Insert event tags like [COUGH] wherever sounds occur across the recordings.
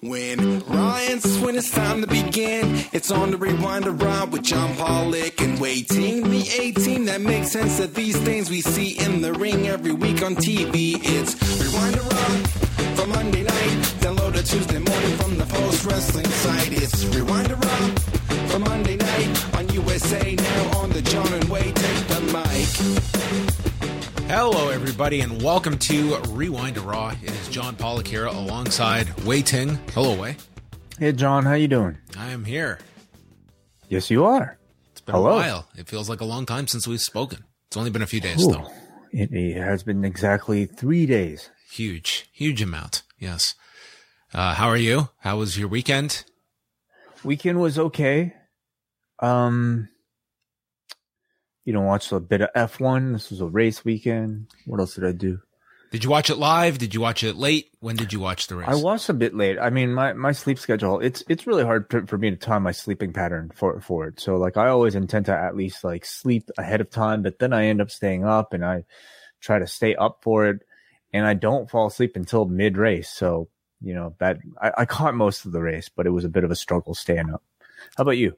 When Ryan's when it's time to begin, it's on the Rewind a Raw with John Pollock and waiting the 18 that makes sense of these things we see in the ring every week on TV. It's Rewind a Raw for Monday night, download it Tuesday morning from the post wrestling site. It's Rewind a Raw for Monday night on USA now on the John and Wade take the mic. Hello, everybody, and welcome to Rewind to Raw. It is John Pollock here alongside Wai Ting. Hello, Wei. Hey John, how you doing? I am here. Yes, you are. It's been Hello. a while. It feels like a long time since we've spoken. It's only been a few days, Ooh, though. it, it has been exactly three days. Huge, huge amount. Yes. Uh, how are you? How was your weekend? Weekend was okay. Um, you know, watched a bit of F1. This was a race weekend. What else did I do? Did you watch it live? Did you watch it late? When did you watch the race? I watched a bit late. I mean, my, my sleep schedule, it's, it's really hard to, for me to time my sleeping pattern for, for it. So like I always intend to at least like sleep ahead of time, but then I end up staying up and I try to stay up for it and I don't fall asleep until mid race. So, you know, that I, I caught most of the race, but it was a bit of a struggle staying up. How about you?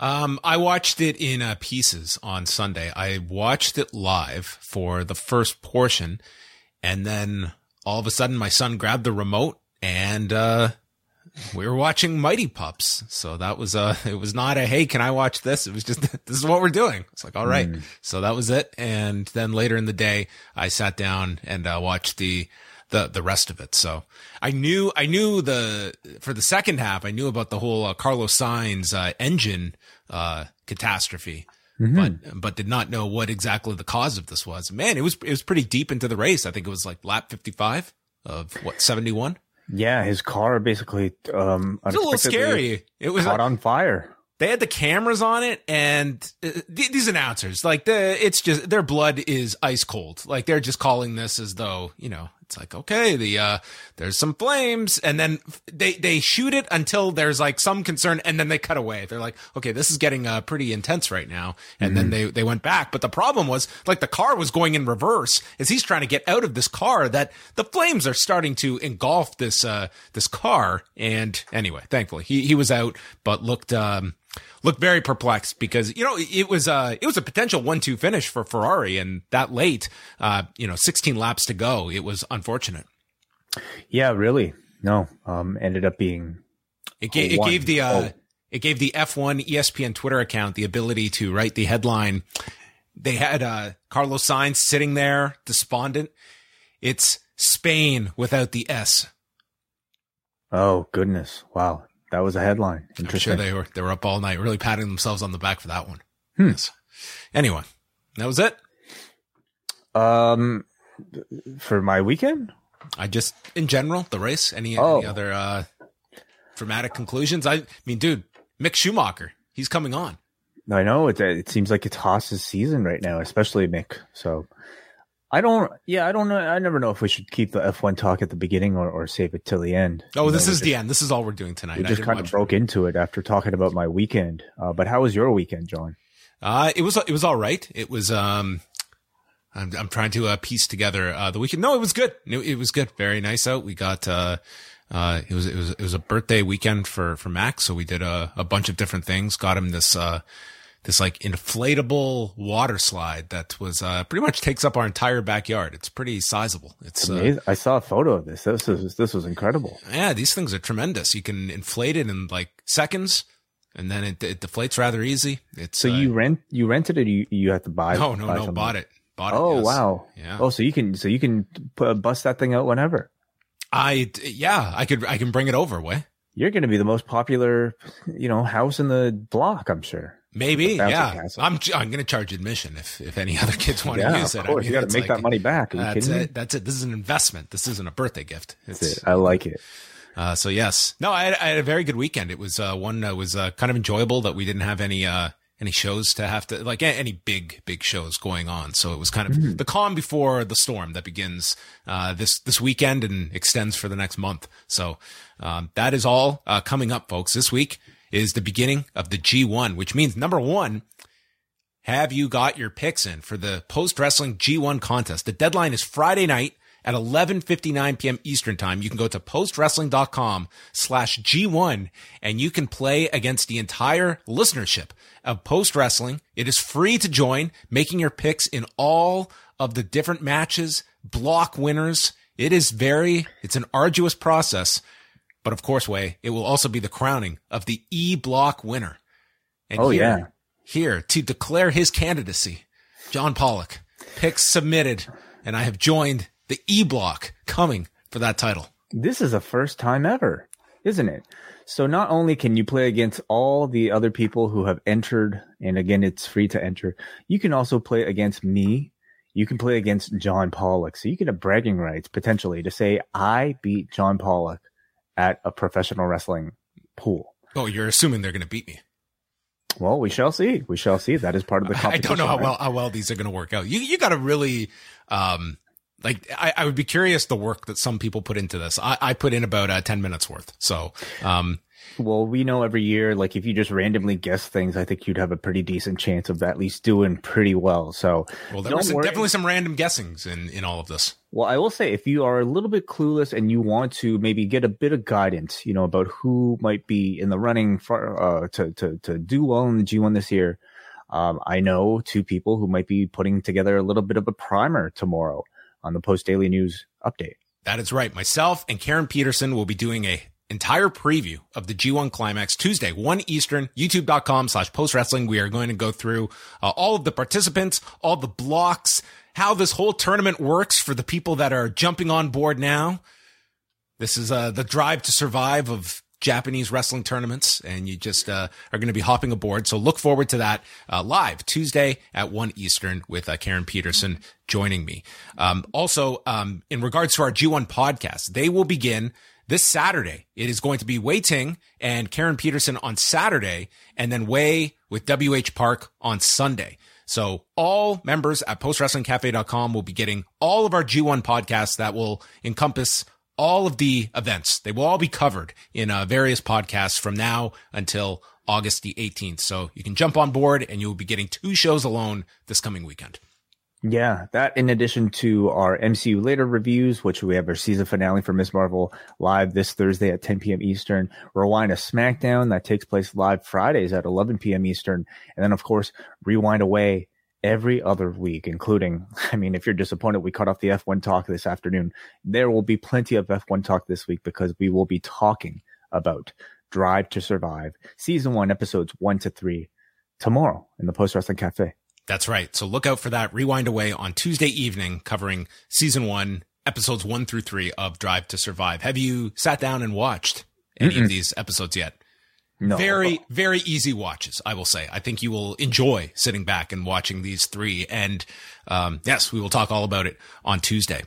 Um, I watched it in uh, pieces on Sunday. I watched it live for the first portion, and then all of a sudden, my son grabbed the remote, and uh, we were watching Mighty Pups. So that was uh [LAUGHS] it was not a hey, can I watch this? It was just [LAUGHS] this is what we're doing. It's like all right. So that was it. And then later in the day, I sat down and uh, watched the the the rest of it. So I knew I knew the for the second half I knew about the whole uh, Carlos Sainz uh, engine uh, catastrophe, but but did not know what exactly the cause of this was. Man, it was it was pretty deep into the race. I think it was like lap fifty five of what seventy one. Yeah, his car basically um It was a little scary. It was caught on fire. they had the cameras on it and uh, th- these announcers like the it's just their blood is ice cold like they're just calling this as though you know it's like okay the uh there's some flames and then they they shoot it until there's like some concern and then they cut away. They're like okay this is getting uh pretty intense right now. And then they they went back. But the problem was like the car was going in reverse as he's trying to get out of this car that the flames are starting to engulf this uh this car. And anyway thankfully he he was out but looked um looked very perplexed because you know it was a it was a potential one two finish for Ferrari and that late uh you know 16 laps to go it was unfortunate. Yeah, really. No, um, ended up being it gave it gave the uh Oh. it gave the F1 ESPN Twitter account the ability to write the headline. They had uh Carlos Sainz sitting there despondent. It's Spain without the S. Oh goodness, wow, that was a headline. I'm sure they were they were up all night really patting themselves on the back for that one Hmm. yes anyway that was it Um, for my weekend, I just in general the race. Any, Oh. any other uh dramatic conclusions? I mean, dude, Mick Schumacher, he's coming on. I know it. It seems like it's Haas's season right now, especially Mick. So I don't. Yeah, I don't know. I never know if we should keep the F one talk at the beginning or, or save it till the end. Oh, You this know, is the just- end. This is all we're doing tonight. We I just kind of broke into it after talking about my weekend. Uh, but how was your weekend, John? Uh, it was it was all right. It was um, I'm, I'm trying to uh, piece together uh, the weekend. No, it was good. It, it, was good. Very nice out. We got uh, uh, it was it was it was a birthday weekend for for Max, so we did a, a bunch of different things. Got him this uh, this like inflatable water slide that was uh, pretty much takes up our entire backyard. It's pretty sizable. It's uh, I saw a photo of this. This was this was incredible. Yeah, these things are tremendous. You can inflate it in like seconds, and then it, it deflates rather easy. It's so you uh, rent you rented it. you you have to buy. No, no, no. Bought it. Bought it. Oh yes. wow. Yeah. Oh, so you can so you can bust that thing out whenever. I yeah, I could I can bring it over. Wai you're going to be the most popular, you know, house in the block. I'm sure. Maybe, yeah. I'm I'm going to charge admission if if any [LAUGHS] other kids want yeah, to use it. Of course, I mean, you got to make like, that money back. that's it. That's it. This is an investment. This isn't a birthday gift. It's, it. I like it. Uh, so yes, no, I, I, had a very good weekend. It was uh, one that was uh, kind of enjoyable that we didn't have any uh, any shows to have to like any big big shows going on. So it was kind of mm. the calm before the storm that begins uh, this this weekend and extends for the next month. So um, that is all uh, coming up, folks. This week is the beginning of the G1, which means number one. Have you got your picks in for the post wrestling G1 contest? The deadline is Friday night at 11:59 p.m. Eastern time. You can go to postwrestling.com slash G1 and you can play against the entire listenership of Post Wrestling. It is free to join, making your picks in all of the different matches, block winners. It is very, it's an arduous process. But of course, Wai, it will also be the crowning of the E block winner. And oh, here, yeah. Here to declare his candidacy, John Pollock, picks submitted, and I have joined the E block coming for that title. This is a first time ever, isn't it? So not only can you play against all the other people who have entered, and again, it's free to enter, you can also play against me. You can play against John Pollock. So you can have bragging rights potentially to say, I beat John Pollock at a professional wrestling pool. Oh, you're assuming they're going to beat me. Well, we shall see. We shall see. That is part of the competition. [LAUGHS] I don't know how right? well how well these are going to work out. You you got to really um, like I, I, would be curious the work that some people put into this. I, I put in about uh, 10 minutes worth. So, um, well, we know every year, like if you just randomly guess things, I think you'd have a pretty decent chance of at least doing pretty well. So, well, there was definitely some random guessings in, in all of this. Well, I will say if you are a little bit clueless and you want to maybe get a bit of guidance, you know, about who might be in the running for, uh, to, to, to do well in the G1 this year. Um, I know two people who might be putting together a little bit of a primer tomorrow on the Post Daily News update. That is right. Myself and Karen Peterson will be doing a entire preview of the G1 Climax Tuesday, 1 Eastern, youtube.com slash post wrestling. We are going to go through uh, all of the participants, all the blocks, how this whole tournament works for the people that are jumping on board now. This is uh, the drive to survive of Japanese wrestling tournaments, and you just uh, are going to be hopping aboard. So look forward to that uh, live Tuesday at 1 Eastern with uh, Karen Peterson joining me. Um, also, um, in regards to our G1 podcast, they will begin this Saturday. It is going to be Wai Ting and Karen Peterson on Saturday, and then Wai with WH Park on Sunday. So all members at postwrestlingcafe.com will be getting all of our G1 podcasts that will encompass all of the events. They will all be covered in uh, various podcasts from now until August the 18th. So you can jump on board and you will be getting two shows alone this coming weekend. Yeah, that in addition to our MCU later reviews, which we have our season finale for Ms. Marvel live this Thursday at 10 p.m. Eastern, Rewind a SmackDown that takes place live Fridays at 11 p.m. Eastern, and then of course Rewind Away every other week, including, [LAUGHS] I mean, if you're disappointed, we cut off the F1 talk this afternoon. There will be plenty of F1 talk this week because we will be talking about Drive to Survive, season one, episodes one to three, tomorrow in the Post Wrestling Cafe. That's right. So look out for that rewind away on Tuesday evening, covering season one, episodes one through three of Drive to Survive. Have you sat down and watched any Mm-mm. of these episodes yet? No. Very, very easy watches, I will say. I think you will enjoy sitting back and watching these three. And um, yes, we will talk all about it on Tuesday.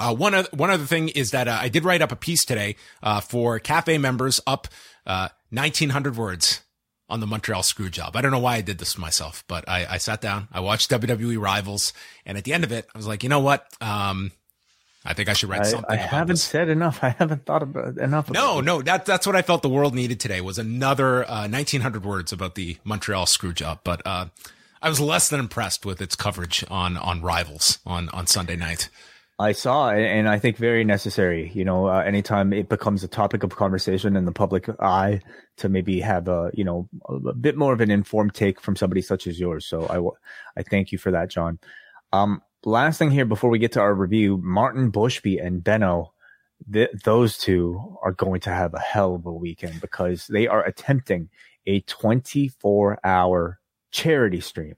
Uh, one other, one other thing is that uh, I did write up a piece today uh, for cafe members up 1900 uh, words on the Montreal screw job. I don't know why I did this myself, but I, I, sat down, I watched WWE Rivals, and at the end of it, I was like, you know what? Um, I think I should write something. I, I haven't this. said enough. I haven't thought about enough. no, no, that, that's what I felt the world needed today was another uh, 1900 words about the Montreal screw job. But uh, I was less than impressed with its coverage on on Rivals on on Sunday night. I saw, and I think very necessary. You know, uh, anytime it becomes a topic of conversation in the public eye, to maybe have a you know a bit more of an informed take from somebody such as yours. So I, I thank you for that, John. Um, last thing here before we get to our review, Martin Bushby and Benno, th- those two are going to have a hell of a weekend because they are attempting a 24 hour charity stream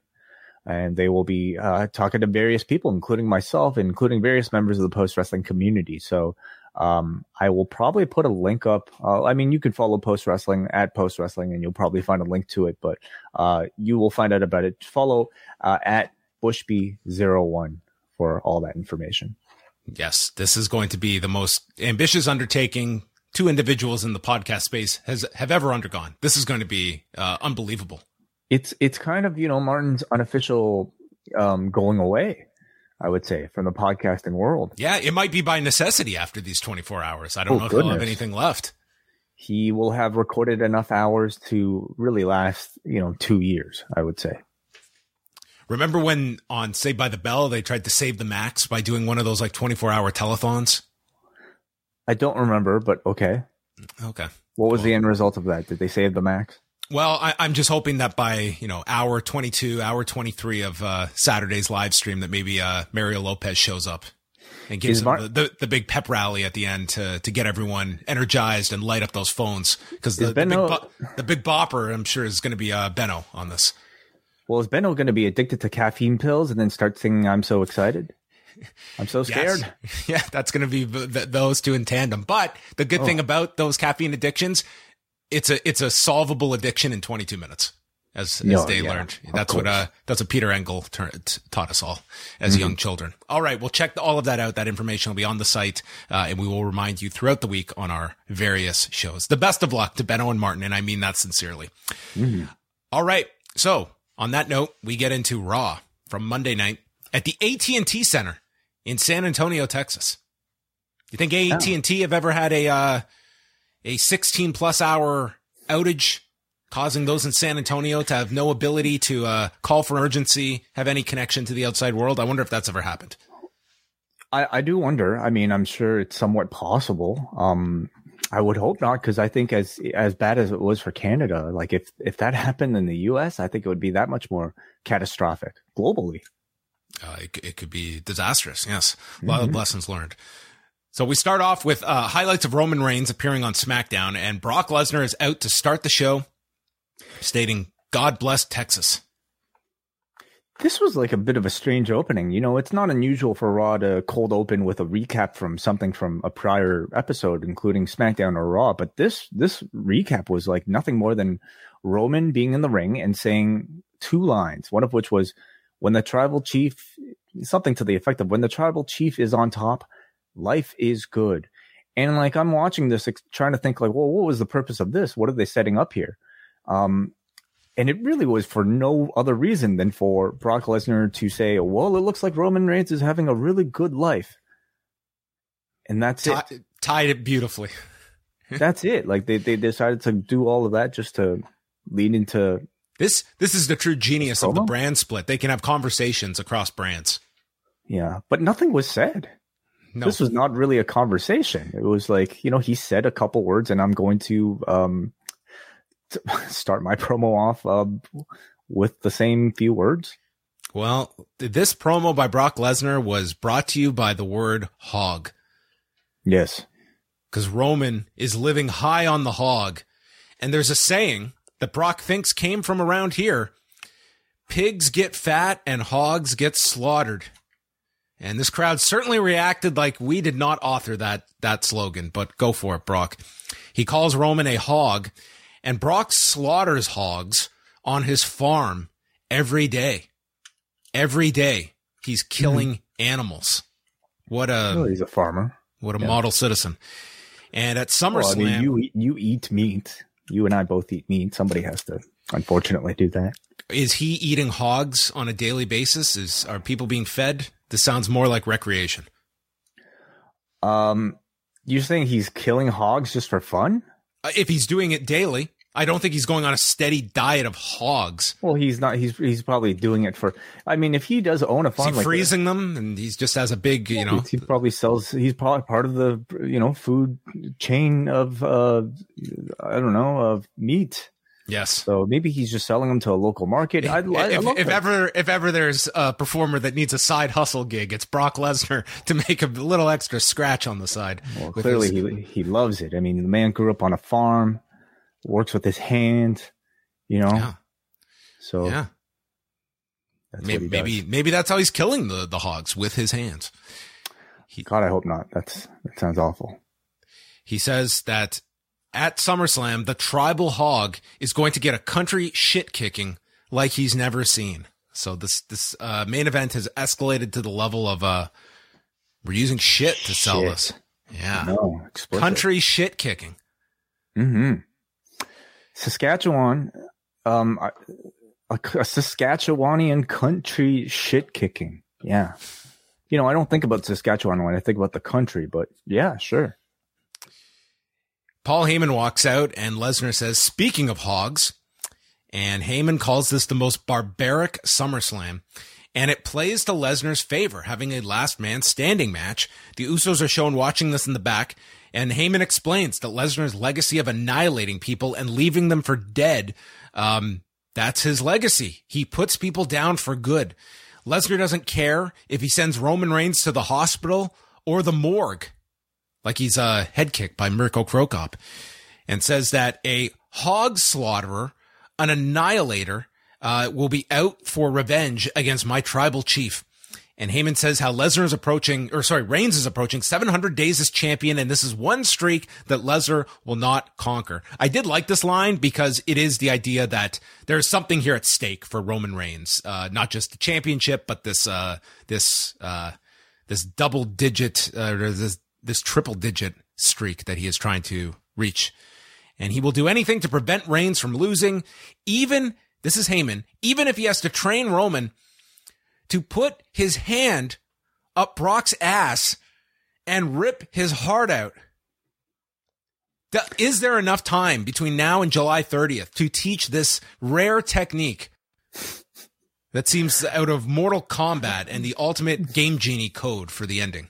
and they will be uh, talking to various people, including myself, including various members of the post wrestling community. So um, I will probably put a link up. Uh, I mean, you can follow post wrestling at post wrestling, and you'll probably find a link to it. But uh, you will find out about it. Follow uh, at Bushby01 for all that information. Yes, this is going to be the most ambitious undertaking two individuals in the podcast space has have ever undergone. This is going to be uh, unbelievable it's it's kind of you know Martin's unofficial um, going away. I would say from the podcasting world. Yeah, it might be by necessity after these 24 hours. I don't oh, know if goodness. he'll have anything left. He will have recorded enough hours to really last, you know, two years. I would say. Remember when on Saved by the Bell they tried to save the max by doing one of those like 24 hour telethons? I don't remember, but okay. Okay. What was well, the end result of that? Did they save the max? Well, I, am just hoping that by you know hour 22, hour 23 of uh, Saturday's live stream, that maybe uh, Mario Lopez shows up and gives Mar- the, the, the, big pep rally at the end to to get everyone energized and light up those phones because the, the, big bo- the big bopper, I'm sure, is going to be uh, Benno on this. Well, is Benno going to be addicted to caffeine pills and then start singing "I'm so excited"? I'm so [LAUGHS] scared. Yes. [LAUGHS] Yeah, that's going to be th- those two in tandem. But the good oh. thing about those caffeine addictions it's a it's a solvable addiction in 22 minutes as, as they yeah, learned. That's what uh that's what Peter Engel taught us all as mm-hmm. young children. All right, we'll check all of that out. That information will be on the site, uh, and we will remind you throughout the week on our various shows. The best of luck to Benno and Martin, and I mean that sincerely. Mm-hmm. All right, so on that note, we get into Raw from Monday night at the AT and T Center in San Antonio, Texas. You think AT and T have ever had a uh, a 16 plus hour outage causing those in San Antonio to have no ability to uh, call for urgency, have any connection to the outside world. I wonder if that's ever happened. I, I do wonder. I mean, I'm sure it's somewhat possible. Um, I would hope not, because I think as as bad as it was for Canada, like if if that [LAUGHS] happened in the U.S., I think it would be that much more catastrophic globally. Uh, it, it could be disastrous. Yes, a lot mm-hmm. of lessons learned. So we start off with uh, highlights of Roman Reigns appearing on SmackDown, and Brock Lesnar is out to start the show, stating, God bless Texas. This was like a bit of a strange opening. You know, it's not unusual for Raw to cold open with a recap from something from a prior episode, including SmackDown or Raw. But this this recap was like nothing more than Roman being in the ring and saying two lines, one of which was when the tribal chief something to the effect of when the tribal chief is on top, life is good. And like I'm watching this, trying to think like, well, what was the purpose of this? What are they setting up here? Um, and it really was for no other reason than for Brock Lesnar to say, well, it looks like Roman Reigns is having a really good life. And that's T- it. Tied it beautifully. [LAUGHS] that's it. Like they, they decided to do all of that just to lead into this. This is the true genius of the brand split. They can have conversations across brands. Yeah, but nothing was said. No. This was not really a conversation. It was like, you know, he said a couple words and I'm going to um [LAUGHS] start my promo off uh, with the same few words. Well, this promo by Brock Lesnar was brought to you by the word hog. Yes. Because Roman is living high on the hog. And there's a saying that Brock thinks came from around here pigs get fat and hogs get slaughtered. And this crowd certainly reacted like we did not author that, that slogan, but go for it, Brock. He calls Roman a hog, and Brock slaughters hogs on his farm every day. Every day, he's killing mm-hmm. animals. What a well, he's a farmer. What a yeah. model citizen. And at SummerSlam, well, I mean, you eat, you eat meat. You and I both eat meat. Somebody has to, unfortunately, do that. Is he eating hogs on a daily basis? Is are people being fed this sounds more like recreation. Um, you're saying he's killing hogs just for fun? Uh, if he's doing it daily, I don't think he's going on a steady diet of hogs. Well, he's not. He's he's probably doing it for. I mean, if he does own a farm, he's like freezing them, and he's just has a big, you know. he probably sells. He's probably part of the you know food chain of uh I don't know of meat. Yes. So maybe he's just selling them to a local market. I, I, if, if ever if ever there's a performer that needs a side hustle gig, it's Brock Lesnar to make a little extra scratch on the side. Well, clearly his- he he loves it. I mean, the man grew up on a farm, works with his hands. You know, yeah, so yeah. Maybe maybe maybe that's how he's killing the the hogs with his hands. God, I hope not. That's that sounds awful. He says that at SummerSlam, the tribal hog is going to get a country shit kicking like he's never seen. So this this uh, main event has escalated to the level of uh, we're using shit to sell Shit. this. Yeah, No, country shit kicking. hmm Saskatchewan, um, a, a, Saskatchewanian country shit kicking. Yeah. You know, I don't think about Saskatchewan when I think about the country, but yeah, sure. Paul Heyman walks out and Lesnar says, speaking of hogs, and Heyman calls this the most barbaric SummerSlam. And it plays to Lesnar's favor, having a last man standing match. The Usos are shown watching this in the back, and Heyman explains that Lesnar's legacy of annihilating people and leaving them for dead, um, that's his legacy. He puts people down for good. Lesnar doesn't care if he sends Roman Reigns to the hospital or the morgue like he's a head kick by Mirko Cro Cop, and says that a hog slaughterer, an annihilator, uh, will be out for revenge against my tribal chief. And Heyman says how Lesnar is approaching, or sorry, Reigns is approaching 700 days as champion, and this is one streak that Lesnar will not conquer. I did like this line because it is the idea that there's something here at stake for Roman Reigns, uh, not just the championship, but this, uh, this, uh, this double digit, uh, or this, this triple digit streak that he is trying to reach. And he will do anything to prevent Reigns from losing, even, this is Heyman, even if he has to train Roman to put his hand up Brock's ass and rip his heart out. Is there enough time between now and July 30th to teach this rare technique that seems out of Mortal Kombat and the ultimate Game Genie code for the ending?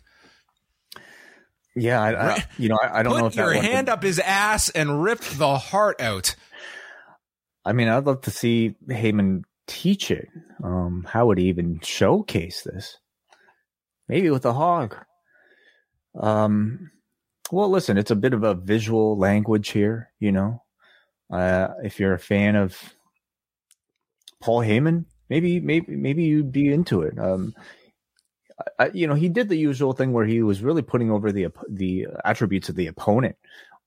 Yeah, I, I, you know, I, I don't Put know if your hand could- up his ass and rip the heart out. I mean, I'd love to see Heyman teach it. Um, how would he even showcase this? Maybe with a hog. Um, well, listen, it's a bit of a visual language here, you know. Uh, if you're a fan of Paul Heyman, maybe, maybe, maybe you'd be into it. Um, I, you know, he did the usual thing where he was really putting over the the attributes of the opponent.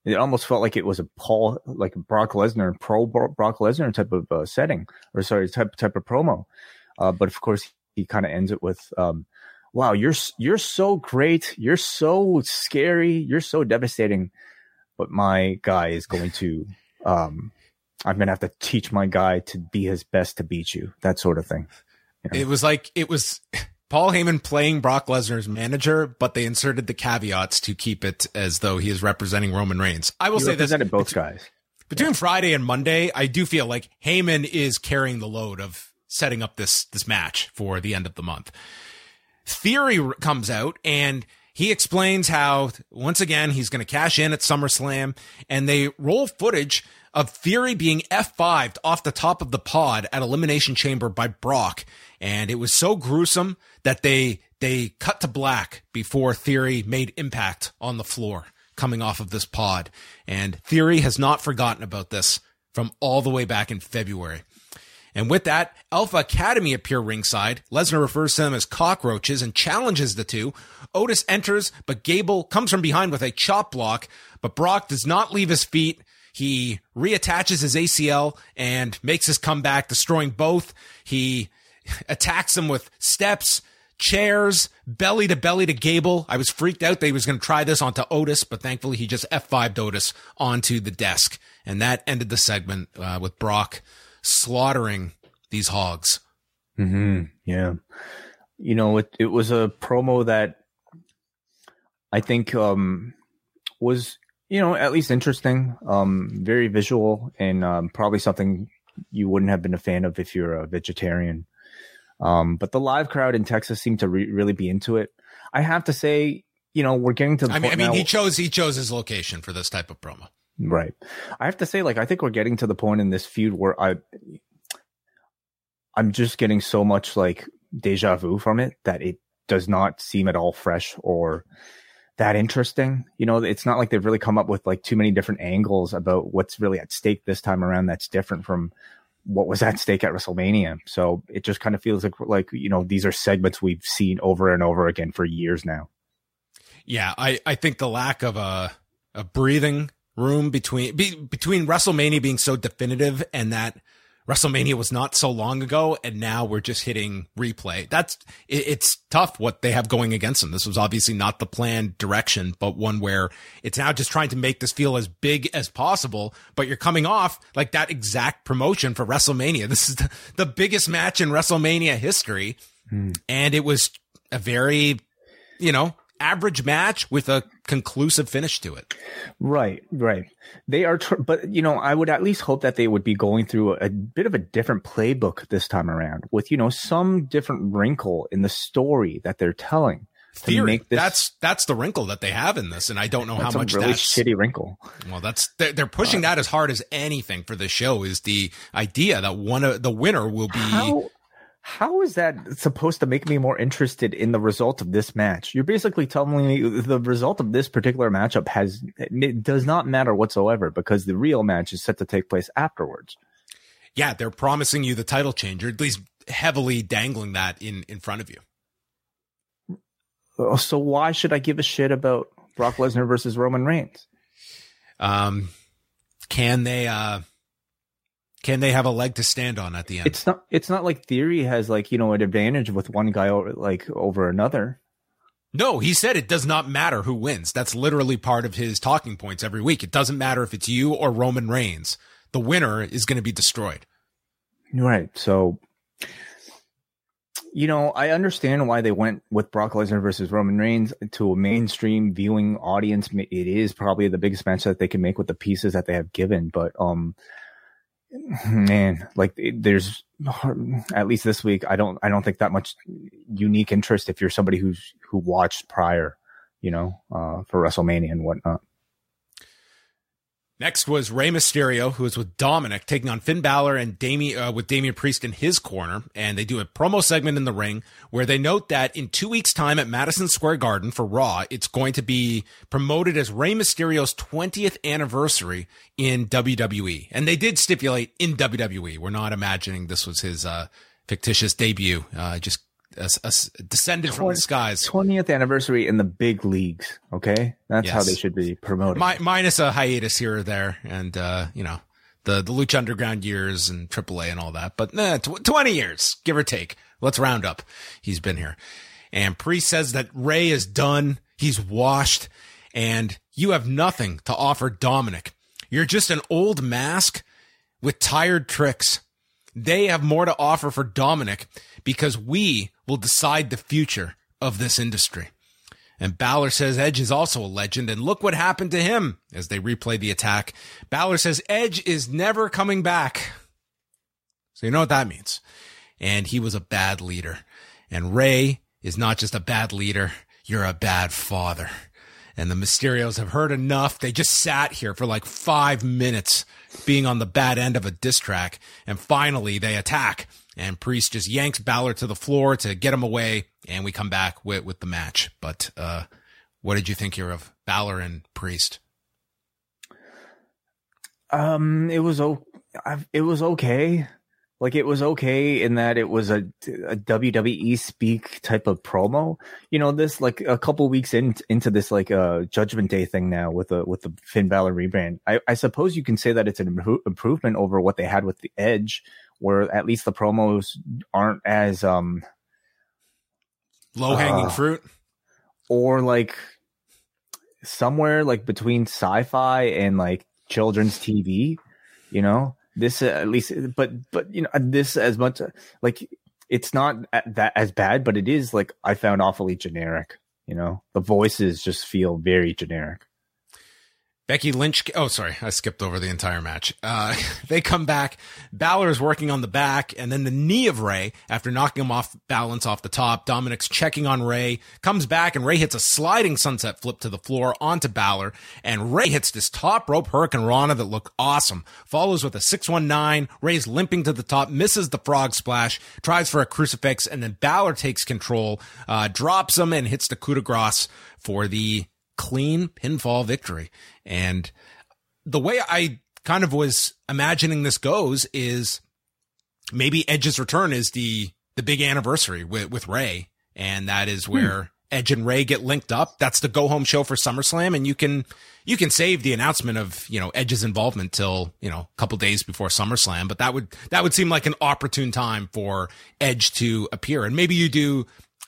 It almost felt like it was a Paul, like Brock Lesnar, pro Brock Lesnar type of uh, setting, or sorry, type type of promo. Uh, but of course, he kind of ends it with, um, "Wow, you're you're so great, you're so scary, you're so devastating, but my guy is going to, um, I'm gonna have to teach my guy to be his best to beat you, that sort of thing." It was like it was Paul Heyman playing Brock Lesnar's manager, but they inserted the caveats to keep it as though he is representing Roman Reigns. I will He say this both guys. between Friday and Monday, I do feel like Heyman is carrying the load of setting up this this match for the end of the month. Theory comes out and he explains how once again he's going to cash in at SummerSlam and they roll footage of Theory being F5'd off the top of the pod at Elimination Chamber by Brock and it was so gruesome that they they cut to black before Theory made impact on the floor coming off of this pod. And Theory has not forgotten about this from all the way back in February. And with that, Alpha Academy appear ringside. Lesnar refers to them as cockroaches and challenges the two. Otis enters, but Gable comes from behind with a chop block, but Brock does not leave his feet. He reattaches his ACL and makes his comeback, destroying both. He attacks him with steps, chairs, belly to belly to Gable. I was freaked out that he was going to try this onto Otis, but thankfully he just F5'd Otis onto the desk. And that ended the segment uh, with Brock slaughtering these hogs. hmm Yeah. You know, it, it was a promo that I think um, was you know, at least interesting, um, very visual, and um, probably something you wouldn't have been a fan of if you're a vegetarian. Um, but the live crowd in Texas seemed to re- really be into it. I have to say, you know, we're getting to the I mean, I mean, now- he chose he chose his location for this type of promo. Right. I have to say, like, I think we're getting to the point in this feud where I, I'm just getting so much like deja vu from it that it does not seem at all fresh or that interesting. You know, it's not like they've really come up with like too many different angles about what's really at stake this time around. That's different from what was at stake at WrestleMania. So it just kind of feels like, like, you know, these are segments we've seen over and over again for years now. Yeah, I, I think the lack of a a breathing room between be, between WrestleMania being so definitive and that WrestleMania was not so long ago, and now we're just hitting replay. That's it, it's tough what they have going against them. This was obviously not the planned direction, but one where it's now just trying to make this feel as big as possible. But you're coming off like that exact promotion for WrestleMania. This is the, the biggest match in WrestleMania history, hmm. and it was a very, you know, average match with a conclusive finish to it. Right, right. They are, tr- but you know, I would at least hope that they would be going through a, bit of a different playbook this time around, with you know some different wrinkle in the story that they're telling. to Theory. make this- that's that's the wrinkle that they have in this, and I don't know how That's a much really that's shitty wrinkle. well. That's they're, they're pushing uh, that as hard as anything for the show. Is the idea that one of the winner will be How how is that supposed to make me more interested in the result of this match? You're basically telling me the result of this particular matchup has it does not matter whatsoever because the real match is set to take place afterwards. yeah. They're promising you the title change, or at least heavily dangling that in in front of you. Uh, So why should I give a shit about Brock Lesnar versus Roman Reigns? Um, can they uh can they have a leg to stand on at the end? It's not. It's not like Theory has like you know an advantage with one guy over like over another. No, he said it does not matter who wins. That's literally part of his talking points every week. It doesn't matter if it's you or Roman Reigns. The winner is going to be destroyed. Right. So, you know, I understand why they went with Brock Lesnar versus Roman Reigns to a mainstream viewing audience. It is probably the biggest match that they can make with the pieces that they have given. But, um, [LAUGHS] man, like there's at least this week, I don't, I don't think that much unique interest if you're somebody who's who watched prior, you know, uh, for WrestleMania and whatnot. Next was Rey Mysterio, who was with Dominic, taking on Finn Balor and Damian, uh, with Damian Priest in his corner. And they do a promo segment in the ring where they note that in two weeks' time at Madison Square Garden for Raw, it's going to be promoted as Rey Mysterio's 20th anniversary in WWE. And they did stipulate in WWE. We're not imagining this was his uh, fictitious debut, uh, just a, a- descended from the skies. 20th anniversary in the big leagues. Okay. That's how they should be promoted. Mi- minus a hiatus here or there, and uh, you know the the Lucha Underground years and AAA and all that. But nah, tw- twenty years, give or take. Let's round up. He's been here, and Priest says that Rey is done. He's washed, and you have nothing to offer Dominic. You're just an old mask with tired tricks. They have more to offer for Dominic because we will decide the future of this industry. And Balor says Edge is also a legend, and look what happened to him as they replay the attack. Balor says Edge is never coming back. So you know what that means. And he was a bad leader. And Rey is not just a bad leader, you're a bad father. And the Mysterios have heard enough. They just sat here for like five minutes being on the bad end of a diss track. And finally they attack. And Priest just yanks Balor to the floor to get him away. And we come back with, with the match. But, uh, what did you think here of Balor and Priest? Um, it was o- I- it was okay. Like it was okay in that it was a, a WWE speak type of promo. You know, this like a couple weeks in, into this like uh Judgment Day thing now with the with the Finn Balor rebrand. I, I suppose you can say that it's an impro- improvement over what they had with the Edge, where at least the promos aren't as um Low hanging Uh, fruit? or like somewhere like between sci-fi and like children's TV, you know. This uh, at least, but but you know this as much like it's not that as bad, but it is like I found awfully generic. You know, the voices just feel very generic. Becky Lynch. Oh, sorry. I skipped over the entire match. Uh, [LAUGHS] they come back. Balor is working on the back and then the knee of Rey after knocking him off balance off the top. Dominic's checking on Rey, comes back and Rey hits a sliding sunset flip to the floor onto Balor and Rey hits this top rope hurricanrana that looked awesome. Follows with a 619. Rey's limping to the top, misses the frog splash, tries for a crucifix and then Balor takes control, uh, drops him and hits the coup de grace for the clean pinfall victory. And the way I kind of was imagining this goes is maybe Edge's return is the the big anniversary with with Rey, and that is where. Hmm. Edge and Rey get linked up. That's the go home show for SummerSlam, and you can you can save the announcement of you know Edge's involvement till you know a couple days before SummerSlam. But that would that would seem like an opportune time for Edge to appear, and maybe you do.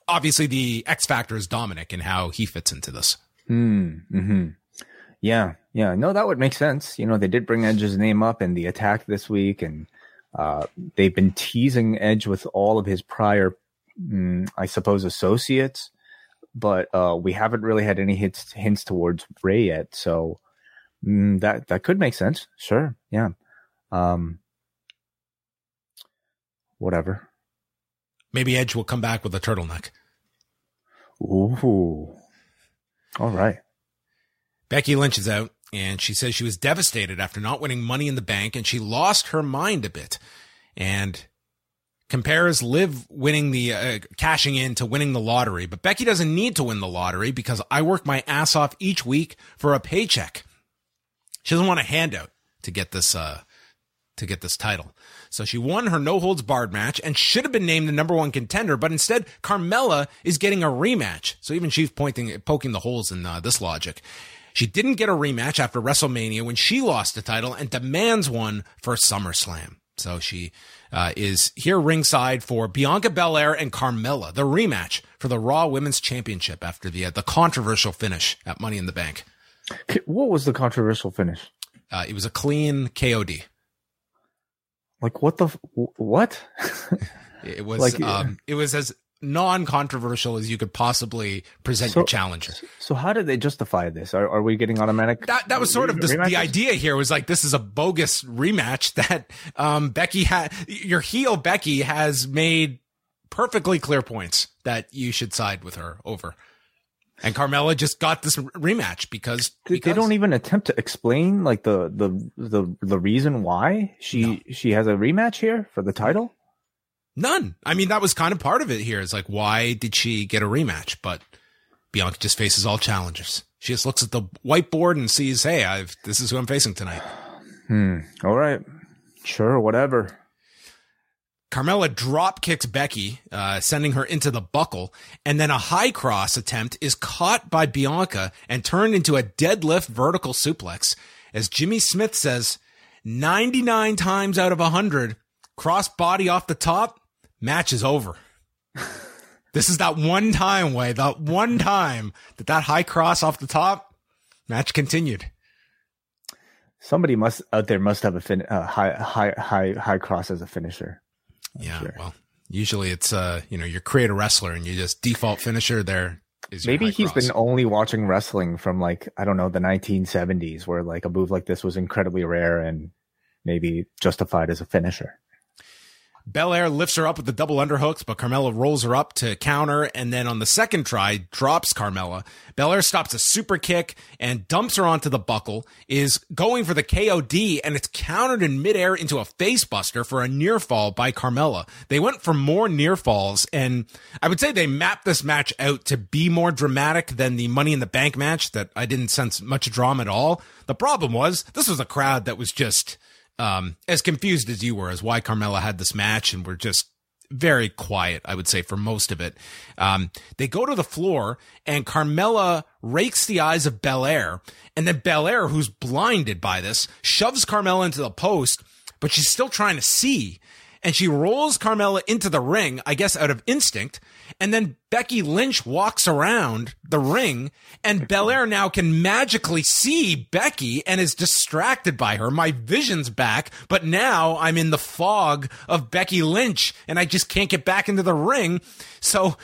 Obviously, the X factor is Dominic and how he fits into this. Hmm. Yeah. Yeah. No, that would make sense. You know, they did bring Edge's name up in the attack this week, and uh, they've been teasing Edge with all of his prior, mm, I suppose, associates, but uh, we haven't really had any hints hints towards Rey yet. So mm, that that could make sense. Sure. Yeah. Um. Whatever. Maybe Edge will come back with a turtleneck. Ooh. All right. Becky Lynch is out and she says she was devastated after not winning money in the bank and she lost her mind a bit and compares Liv winning the uh, cashing in to winning the lottery. But Becky doesn't need to win the lottery because I work my ass off each week for a paycheck. She doesn't want a handout to get this, uh, to get this title. So she won her no holds barred match and should have been named the number one contender, but instead Carmella is getting a rematch. So even she's pointing, poking the holes in uh, this logic. She didn't get a rematch after WrestleMania when she lost the title and demands one for SummerSlam. So she uh, is here ringside for Bianca Belair and Carmella, the rematch for the Raw Women's Championship after the uh, the controversial finish at Money in the Bank. What was the controversial finish? Uh, it was a clean KOD. Like what the what? [LAUGHS] it was like, um, it was as non-controversial as you could possibly present so, your challenger. So how did they justify this? Are, are we getting automatic? That that was sort of the, the idea here was like this is a bogus rematch [LAUGHS] that um, Becky had. Your heel Becky has made perfectly clear points that you should side with her over. And Carmella just got this rematch because, because, they don't even attempt to explain like the the the the reason why she no. she has a rematch here for the title. None. I mean, that was kind of part of it here. It's like, why did she get a rematch? But Bianca just faces all challengers. She just looks at the whiteboard and sees, hey, I've this is who I'm facing tonight. Hmm. All right. Sure. Whatever. Carmella drop kicks Becky, uh, sending her into the buckle, and then a high cross attempt is caught by Bianca and turned into a deadlift vertical suplex. As Jimmy Smith says, 99 times out of 100, cross body off the top, match is over. this is that one time Wai, that one time that that high cross off the top, match continued. Somebody must out there must have a fin- uh, high high high high cross as a finisher. I'm yeah, sure. well, usually it's uh, you know, you create a wrestler and you just default finisher there. Maybe he's cross. been only watching wrestling from like I don't know the 1970s, where like a move like this was incredibly rare and maybe justified as a finisher. Belair lifts her up with the double underhooks, but Carmella rolls her up to counter, and then on the second try, drops Carmella. Belair stops a super kick and dumps her onto the buckle, is going for the KOD, and it's countered in midair into a facebuster for a near fall by Carmella. They went for more near falls, and I would say they mapped this match out to be more dramatic than the Money in the Bank match that I didn't sense much drama at all. The problem was, this was a crowd that was just um, as confused as you were as why Carmella had this match and were just very quiet, I would say, for most of it. Um, they go to the floor and Carmella rakes the eyes of Belair. And then Belair, who's blinded by this, shoves Carmella into the post, but she's still trying to see and she rolls Carmella into the ring, I guess out of instinct. And then Becky Lynch walks around the ring and Belair now can magically see Becky and is distracted by her. My vision's back, but now I'm in the fog of Becky Lynch and I just can't get back into the ring. So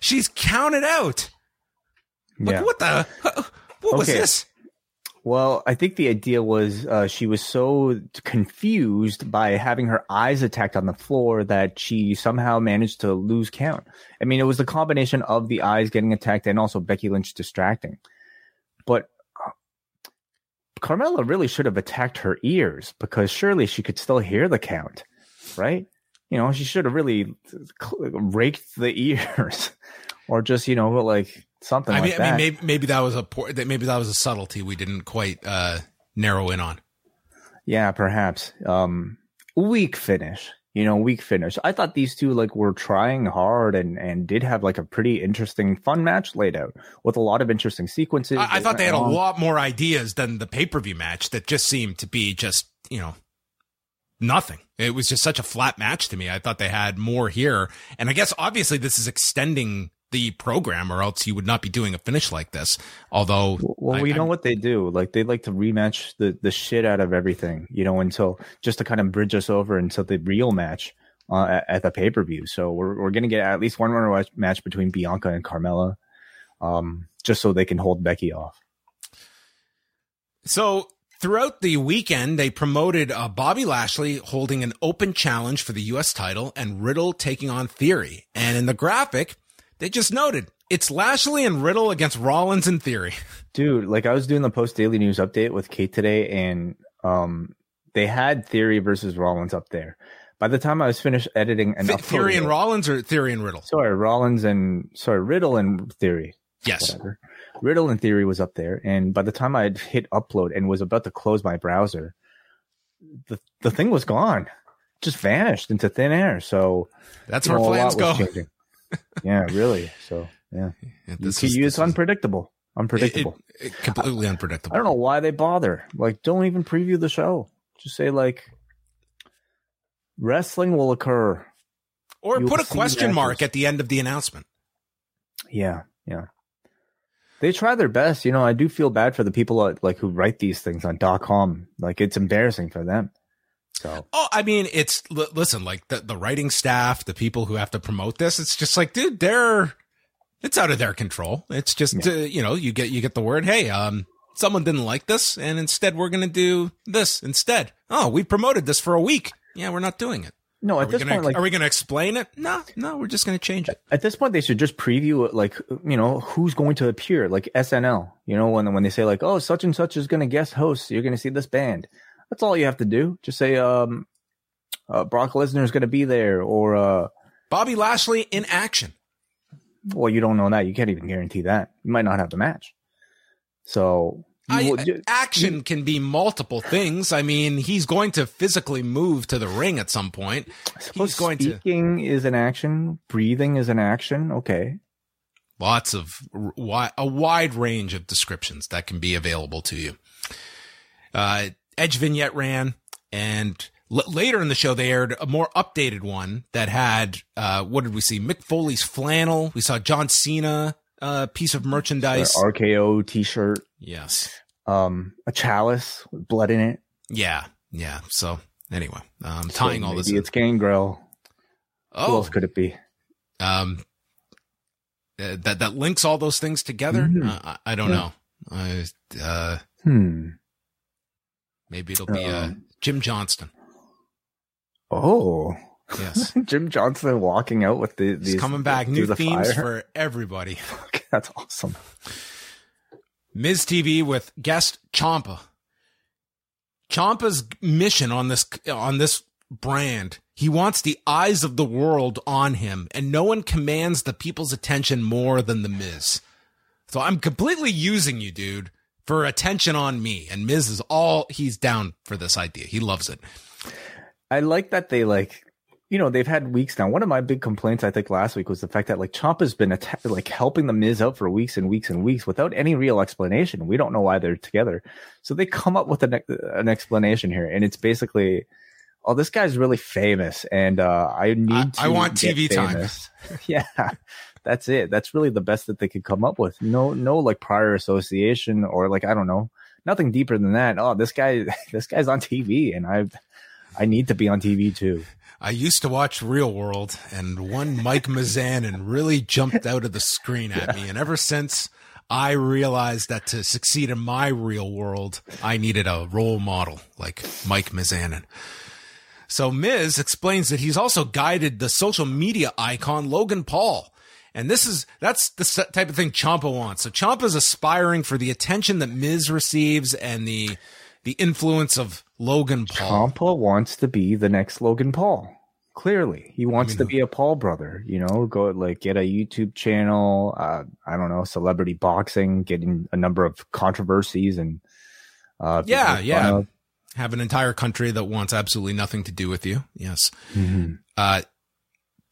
she's counted out. Like, yeah. what the, what was okay. this? Well, I think the idea was uh, she was so confused by having her eyes attacked on the floor that she somehow managed to lose count. I mean, it was the combination of the eyes getting attacked and also Becky Lynch distracting. But uh, Carmella really should have attacked her ears because surely she could still hear the count, right? You know, she should have really raked the [LAUGHS] ears or just, you know, like something I like mean, that. I mean, maybe, maybe that was a poor, maybe that was a subtlety we didn't quite uh, narrow in on. Yeah, perhaps. Um, weak finish. You know, weak finish. I thought these two like were trying hard and and did have like a pretty interesting, fun match laid out with a lot of interesting sequences. I, I thought they had a lot more ideas than the pay per view match that just seemed to be just you know nothing. It was just such a flat match to me. I thought they had more here, and I guess obviously this is extending the program, or else you would not be doing a finish like this. Although, Well, I- we know what they do. Like they like to rematch the the shit out of everything, you know, until just to kind of bridge us over until the real match uh, at, at the pay per view. So we're we're gonna get at least one more match- match between Bianca and Carmella, um, just so they can hold Becky off. So throughout the weekend, they promoted uh, Bobby Lashley holding an open challenge for the U.S. title and Riddle taking on Theory. And in the graphic, they just noted it's Lashley and Riddle against Rollins and Theory. [LAUGHS] Dude, like I was doing the post daily news update with Kate today, and um, they had Theory versus Rollins up there. By the time I was finished editing and Th- Theory uploading and Rollins or Theory and Riddle? sorry, Rollins and sorry, Riddle and Theory. Yes. whatever. Riddle in theory was up there, and by the time I had hit upload and was about to close my browser, the the thing was gone, just vanished into thin air. So That's you where know, a plans go. Yeah, really. So yeah, [LAUGHS] Yeah, you this is- this is- unpredictable, it- unpredictable. it- it- completely unpredictable. I don't know why they bother. Like, don't even preview the show. Just say like, wrestling will occur. Or You'll put a question mark at the end of the announcement. Yeah, yeah. They try their best. You know, I do feel bad for the people like who write these things on .com. Like it's embarrassing for them. So Oh, I mean, it's li- listen, like the the writing staff, the people who have to promote this. It's just like, dude, they're it's out of their control. It's just uh, you know, you get you get the word, hey, um, someone didn't like this, and instead we're gonna do this instead. Oh, we promoted this for a week. Yeah, we're not doing it. no, at this gonna, point, like are we gonna explain it? No, no, we're just gonna change it. at this point, they should just preview it. Like you know, who's going to appear? Like SNL. You know, when when they say like, oh, such and such is going to guest host. You're going to see this band. That's all you have to do. Just say, um, uh, Brock Lesnar is going to be there, or uh, Bobby Lashley in action. well, you don't know that. You can't even guarantee that. You might not have the match. So I, will- action can be multiple things. I mean, he's going to physically move to the ring at some point. He's going to speaking is an action. Breathing is an action. Okay. lots of a wide range of descriptions that can be available to you. Uh, Edge vignette ran, and l- later in the show they aired a more updated one that had uh, what did we see? Mick Foley's flannel. We saw John Cena uh, piece of merchandise. RKO T-shirt. yes, Um, a chalice with blood in it. yeah, yeah. So anyway, um, tying So all this. In. It's Gangrel. Who Oh, else could it be? um, uh, that that links all those things together. Mhm. Uh, I, I don't Yeah. know. I, uh, Hmm. Maybe it'll be uh, Um, Jim Johnston. Oh, Yes, [LAUGHS] Jim Johnston walking out with the these he's coming back. New the themes fire. for [LAUGHS] everybody. That's awesome. Miz TV with guest Ciampa. Ciampa's mission on this on this brand, he wants the eyes of the world on him, and no one commands the people's attention more than the Miz. So I'm completely using you, dude, for attention on me. And Miz is all he's down for this idea. He loves it. I like that they like, you know, they've had weeks now. One of my big complaints, I think, last week was the fact that like Ciampa's been atta- like helping the Miz out for weeks and weeks and weeks without any real explanation. We don't know why they're together. So they come up with an, an explanation here, and it's basically, oh, this guy's really famous, and uh, I need I- to. I want TV time. [LAUGHS] yeah, that's it. That's really the best that they could come up with. No, no, like prior association or like I don't know, nothing deeper than that. Oh, this guy, [LAUGHS] this guy's on TV, and I, I need to be on TV too. I used to watch Real World, and one Mike Mizanin really jumped out of the screen at me. And ever since, I realized that to succeed in my real world, I needed a role model like Mike Mizanin. So Miz explains that he's also guided the social media icon Logan Paul. And this is, that's the type of thing Ciampa wants. So Ciampa's aspiring for the attention that Miz receives and the, the influence of Logan Paul. Ciampa wants to be the next Logan Paul. Clearly, he wants I mean, to be a Paul brother. You know, go like get a YouTube channel. Uh, I don't know, celebrity boxing, getting a number of controversies and. Uh, yeah, yeah. Have an entire country that wants absolutely nothing to do with you. Yes. Mm-hmm. Uh,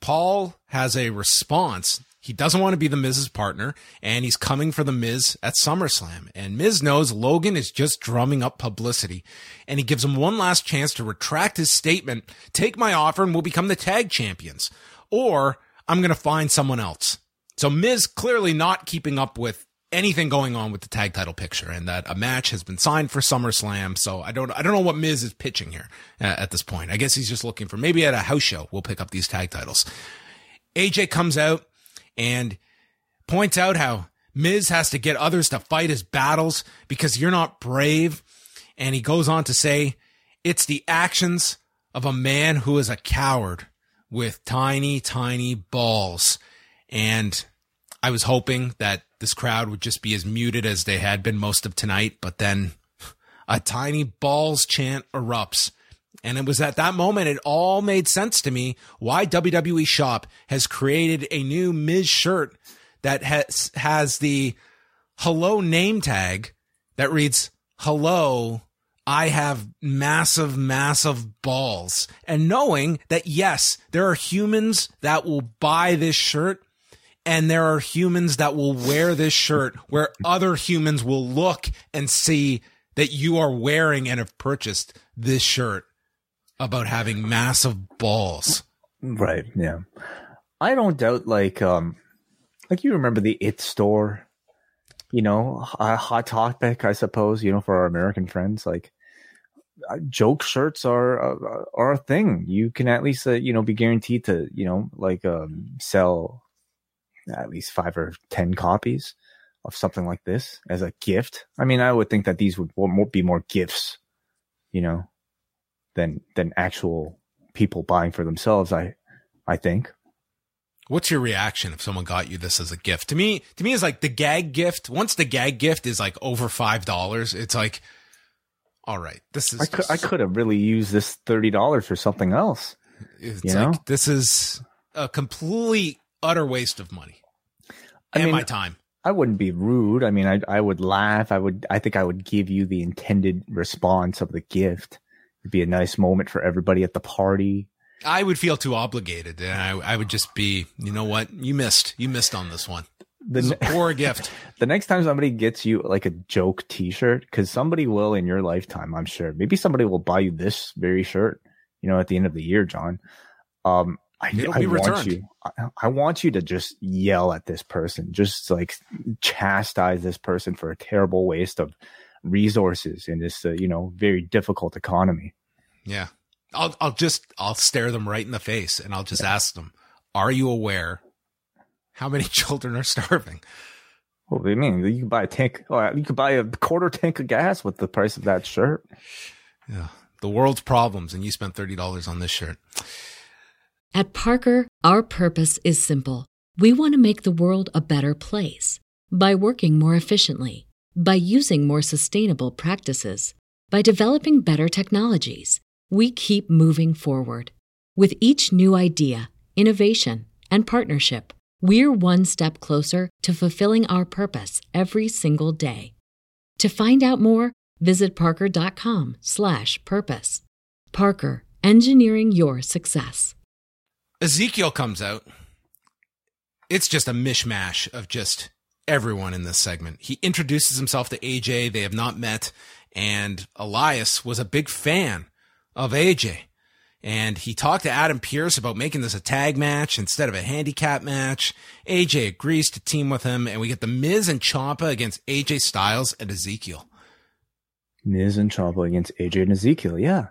Paul has a response he doesn't want to be the Miz's partner, and he's coming for the Miz at SummerSlam. And Miz knows Logan is just drumming up publicity, and he gives him one last chance to retract his statement, take my offer and we'll become the tag champions. Or I'm going to find someone else. So Miz clearly not keeping up with anything going on with the tag title picture and that a match has been signed for SummerSlam. So I don't, I don't know what Miz is pitching here uh, at this point. I guess he's just looking for maybe at a house show. We'll pick up these tag titles. AJ comes out and points out how Miz has to get others to fight his battles because you're not brave. And he goes on to say, it's the actions of a man who is a coward with tiny, tiny balls. And I was hoping that this crowd would just be as muted as they had been most of tonight, but then a tiny balls chant erupts and it was at that moment it all made sense to me why WWE Shop has created a new Miz shirt that has has the hello name tag that reads hello I have massive massive balls. And knowing that yes there are humans that will buy this shirt and there are humans that will wear this shirt where other humans will look and see that you are wearing and have purchased this shirt about having massive balls. Right. Yeah. I don't doubt like um like you remember the It store, you know, a hot topic, I suppose, you know, for our American friends. Like uh, joke shirts are uh, are a thing. You can at least uh, you know be guaranteed to you know like um, sell at least five or ten copies of something like this as a gift. I mean, I would think that these would be more gifts, you know, than than actual people buying for themselves. I I think. What's your reaction if someone got you this as a gift? To me, to me, it's like the gag gift. Once the gag gift is like over five dollars, it's like, all right, this is. I could, I could have really used this thirty dollars for something else. It's you like know? this is a complete utter waste of money I and mean, my time. I wouldn't be rude. I mean, I I would laugh. I would. I think I would give you the intended response of the gift. It'd be a nice moment for everybody at the party. I would feel too obligated, and I, I would just be, you know what, you missed, you missed on this one. The this poor [LAUGHS] gift. The next time somebody gets you like a joke T-shirt, because somebody will in your lifetime, I'm sure. Maybe somebody will buy you this very shirt. You know, at the end of the year, John. Um, I, I want you. I, I, want you to just yell at this person, just like chastise this person for a terrible waste of resources in this, uh, you know, very difficult economy. Yeah. I'll, I'll just, I'll stare them right in the face and I'll just ask them, are you aware how many [LAUGHS] children are starving? What do you mean? You can buy a tank, oh, you could buy a quarter tank of gas with the price of that shirt. Yeah. The world's problems, and you spent $30 on this shirt. At Parker, our purpose is simple. We want to make the world a better place by working more efficiently by using more sustainable practices, by developing better technologies, we keep moving forward. With each new idea, innovation, and partnership, we're one step closer to fulfilling our purpose every single day. To find out more, visit parker.com/purpose. Parker, engineering your success. Ezekiel comes out. It's just a mishmash of just everyone in this segment. He introduces himself to AJ. They have not met. And Elias was a big fan of AJ. And he talked to Adam Pearce about making this a tag match instead of a handicap match. AJ agrees to team with him, and we get the Miz and Ciampa against AJ Styles and Ezekiel. Miz and Ciampa against AJ and Ezekiel, yeah.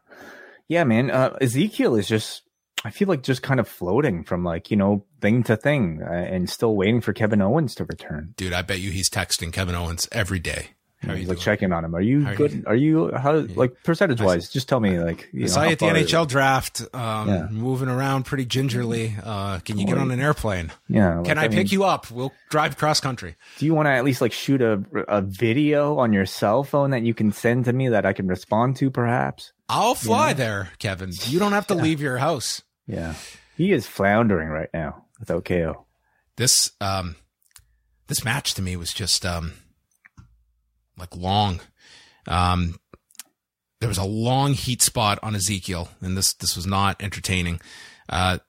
Yeah, man. Uh, Ezekiel is just I feel like just kind of floating from like, you know, thing to thing uh, and still waiting for Kevin Owens to return. Dude, I bet you he's texting Kevin Owens every day. How you like doing? checking on him? Are you How good? Are you, are you how like percentage wise? Just tell me like. You know, saw you at the NHL draft, um, yeah. moving around pretty gingerly. Uh, can you get on an airplane? Yeah. Like, can I, I mean, pick you up? We'll drive cross country. Do you want to at least like shoot a a video on your cell phone that you can send to me that I can respond to, perhaps? I'll fly you know? there, Kevin. You don't have to yeah. leave your house. Yeah, he is floundering right now without KO. This um, this match to me was just um like long. Um, there was a long heat spot on Ezekiel, and this this was not entertaining. Uh,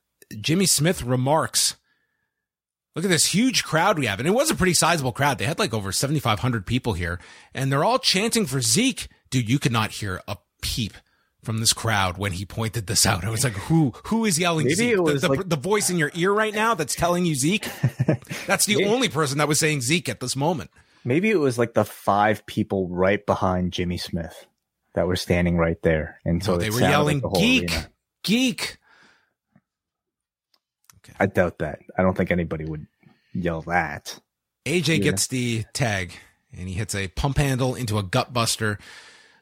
Jimmy Smith remarks, "Look at this huge crowd we have, and it was a pretty sizable crowd. They had like over seventy five hundred people here, and they're all chanting for Zeke. Dude, you could not hear a peep." From this crowd when he pointed this out, I was like, "Who? Who is yelling Maybe Zeke? The, the, like- the, voice in your ear right now that's telling you Zeke. [LAUGHS] That's the only person that was saying Zeke at this moment. Maybe it was like the five people right behind Jimmy Smith that were standing right there, and so no, they were yelling like the "geek, arena. geek." Okay. I doubt that. I don't think anybody would yell that. AJ yeah. gets the tag, and he hits a pump handle into a gut buster.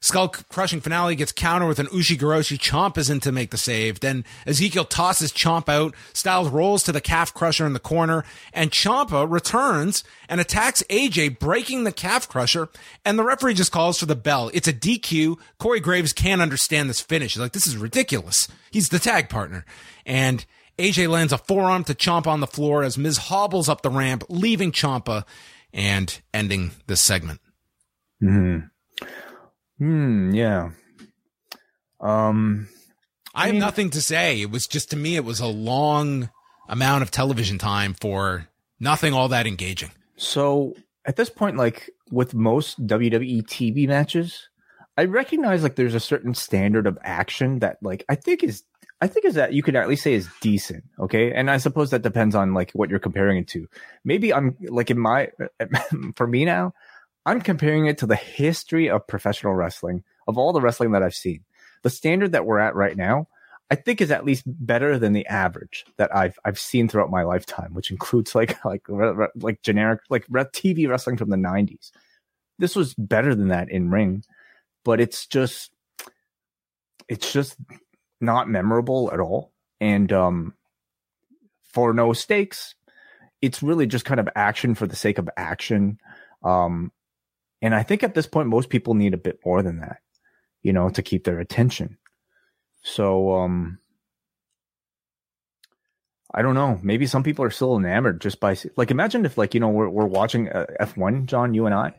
Skull crushing finale gets counter with an Ushigoroshi. Chomp is in to make the save. Then Ezekiel tosses Chomp out. Styles rolls to the calf crusher in the corner and Ciampa returns and attacks AJ, breaking the calf crusher. And the referee just calls for the bell. It's a DQ. Corey Graves can't understand this finish. He's like, this is ridiculous. He's the tag partner. And AJ lands a forearm to Ciampa on the floor as Miz hobbles up the ramp, leaving Ciampa and ending this segment. Hmm. Hmm. Yeah. Um. I, I have nothing to say. It was just to me, it was a long amount of television time for nothing all that engaging. So at this point, like with most WWE TV matches, I recognize like there's a certain standard of action that like I think is I think is that you could at least say is decent. Okay. And I suppose that depends on like what you're comparing it to. Maybe I'm like in my, [LAUGHS] for me now, I'm comparing it to the history of professional wrestling, of all the wrestling that I've seen. The standard that we're at right now, I think is at least better than the average that I've I've seen throughout my lifetime, which includes [LAUGHS] like like like generic like TV wrestling from the 90s. This was better than that in ring, but it's just it's just not memorable at all and um for no stakes it's really just kind of action for the sake of action um and I think at this point, most people need a bit more than that, you know, to keep their attention. So, um, I don't know. Maybe some people are still enamored just by like imagine if like you know we're we're watching uh, F one, John, you and I,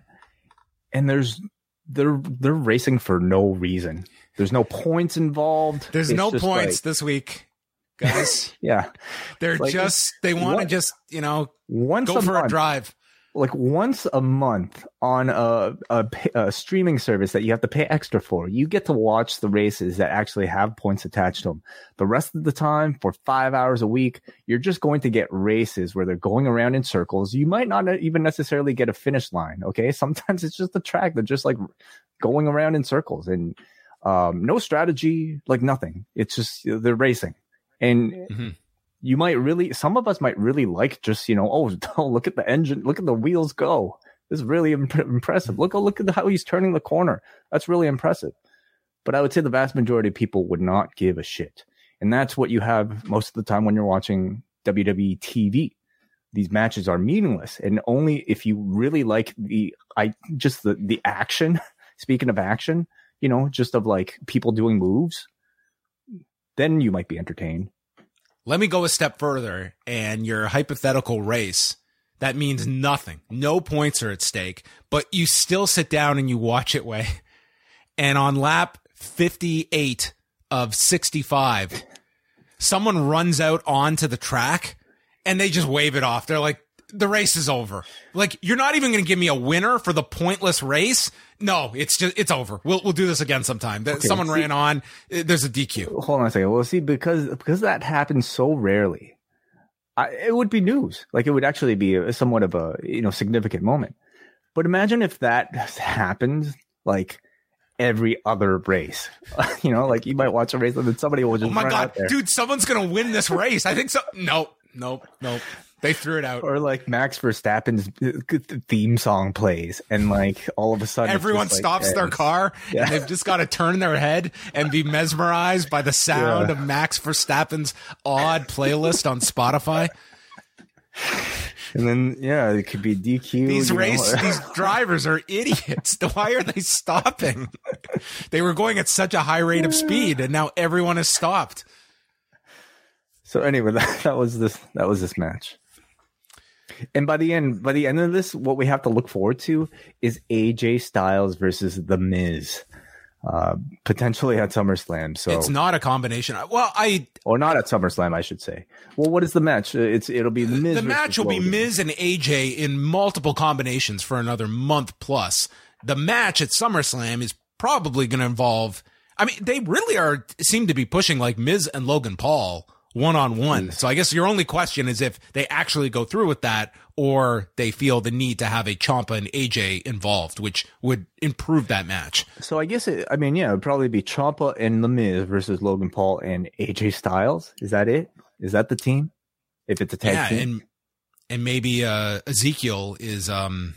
and there's they're they're racing for no reason. There's no points involved. There's it's no points like, this week, guys. [LAUGHS] yeah, they're like, just they want to just you know once go for month, a drive like once a month on a, a, a, streaming service that you have to pay extra for. You get to watch the races that actually have points attached to them. The rest of the time, for five hours a week, you're just going to get races where they're going around in circles. You might not even necessarily get a finish line. Okay. [LAUGHS] Sometimes it's just the track. They're just like going around in circles and um, no strategy, like nothing. It's just they're racing. And mm-hmm you might really some of us might really like just you know oh, [LAUGHS] oh look at the engine look at the wheels go. This is really imp- impressive. Look oh look at how he's turning the corner. That's really impressive. But i would say the vast majority of people would not give a shit. And that's what you have most of the time when you're watching wwe tv these matches are meaningless. And only if you really like the i just the the action [LAUGHS] speaking of action you know just of like people doing moves then you might be entertained let me go a step further and your hypothetical race. That means nothing. No points are at stake, but you still sit down and you watch it way. [LAUGHS] And on lap 58 of 65, someone runs out onto the track and they just wave it off. They're like, the race is over. Like you're not even going to give me a winner for the pointless race. No, it's just it's over. We'll we'll do this again sometime. Okay, Someone see, ran on. Eh, there's a DQ. Hold on a second. Well, see, because because that happens so rarely, I, it would be news. Like it would actually be a, somewhat of a you know significant moment. But imagine if that happened like every other race. [LAUGHS] you know, like you might watch a race and then somebody will just Oh my god, dude! Someone's gonna win this race. I think so. Nope, nope, nope. They threw it out. Or like Max Verstappen's uh, theme song plays, and like all of a sudden, Everyone like, stops their car Yeah. and they've just got to turn their head and be mesmerized by the sound Yeah. of Max Verstappen's odd playlist on Spotify. And then yeah, it could be DQ. These race, these [LAUGHS] drivers are idiots. [LAUGHS] Why are they stopping? They were going at such a high rate of speed, and now everyone has stopped. So anyway, [LAUGHS] that, that was this that was this match. And by the end, by the end of this, what we have to look forward to is AJ Styles versus The Miz, uh, potentially at SummerSlam. So, It's not a combination. Well, I or not at SummerSlam, I should say. Well, what is the match? It's it'll be The Miz. the match will be Logan. Miz and AJ in multiple combinations for another month plus. The match at SummerSlam is probably going to involve. I mean, they really are seem to be pushing like Miz and Logan Paul one on one. So I guess your only question is if they actually go through with that, or they feel the need to have a Ciampa and AJ involved, which would improve that match. So I guess it. I mean, yeah, it'd probably be Ciampa and The Miz versus Logan Paul and AJ Styles. Is that it? Is that the team? If it's a tag yeah, team, and and maybe uh, Ezekiel is um,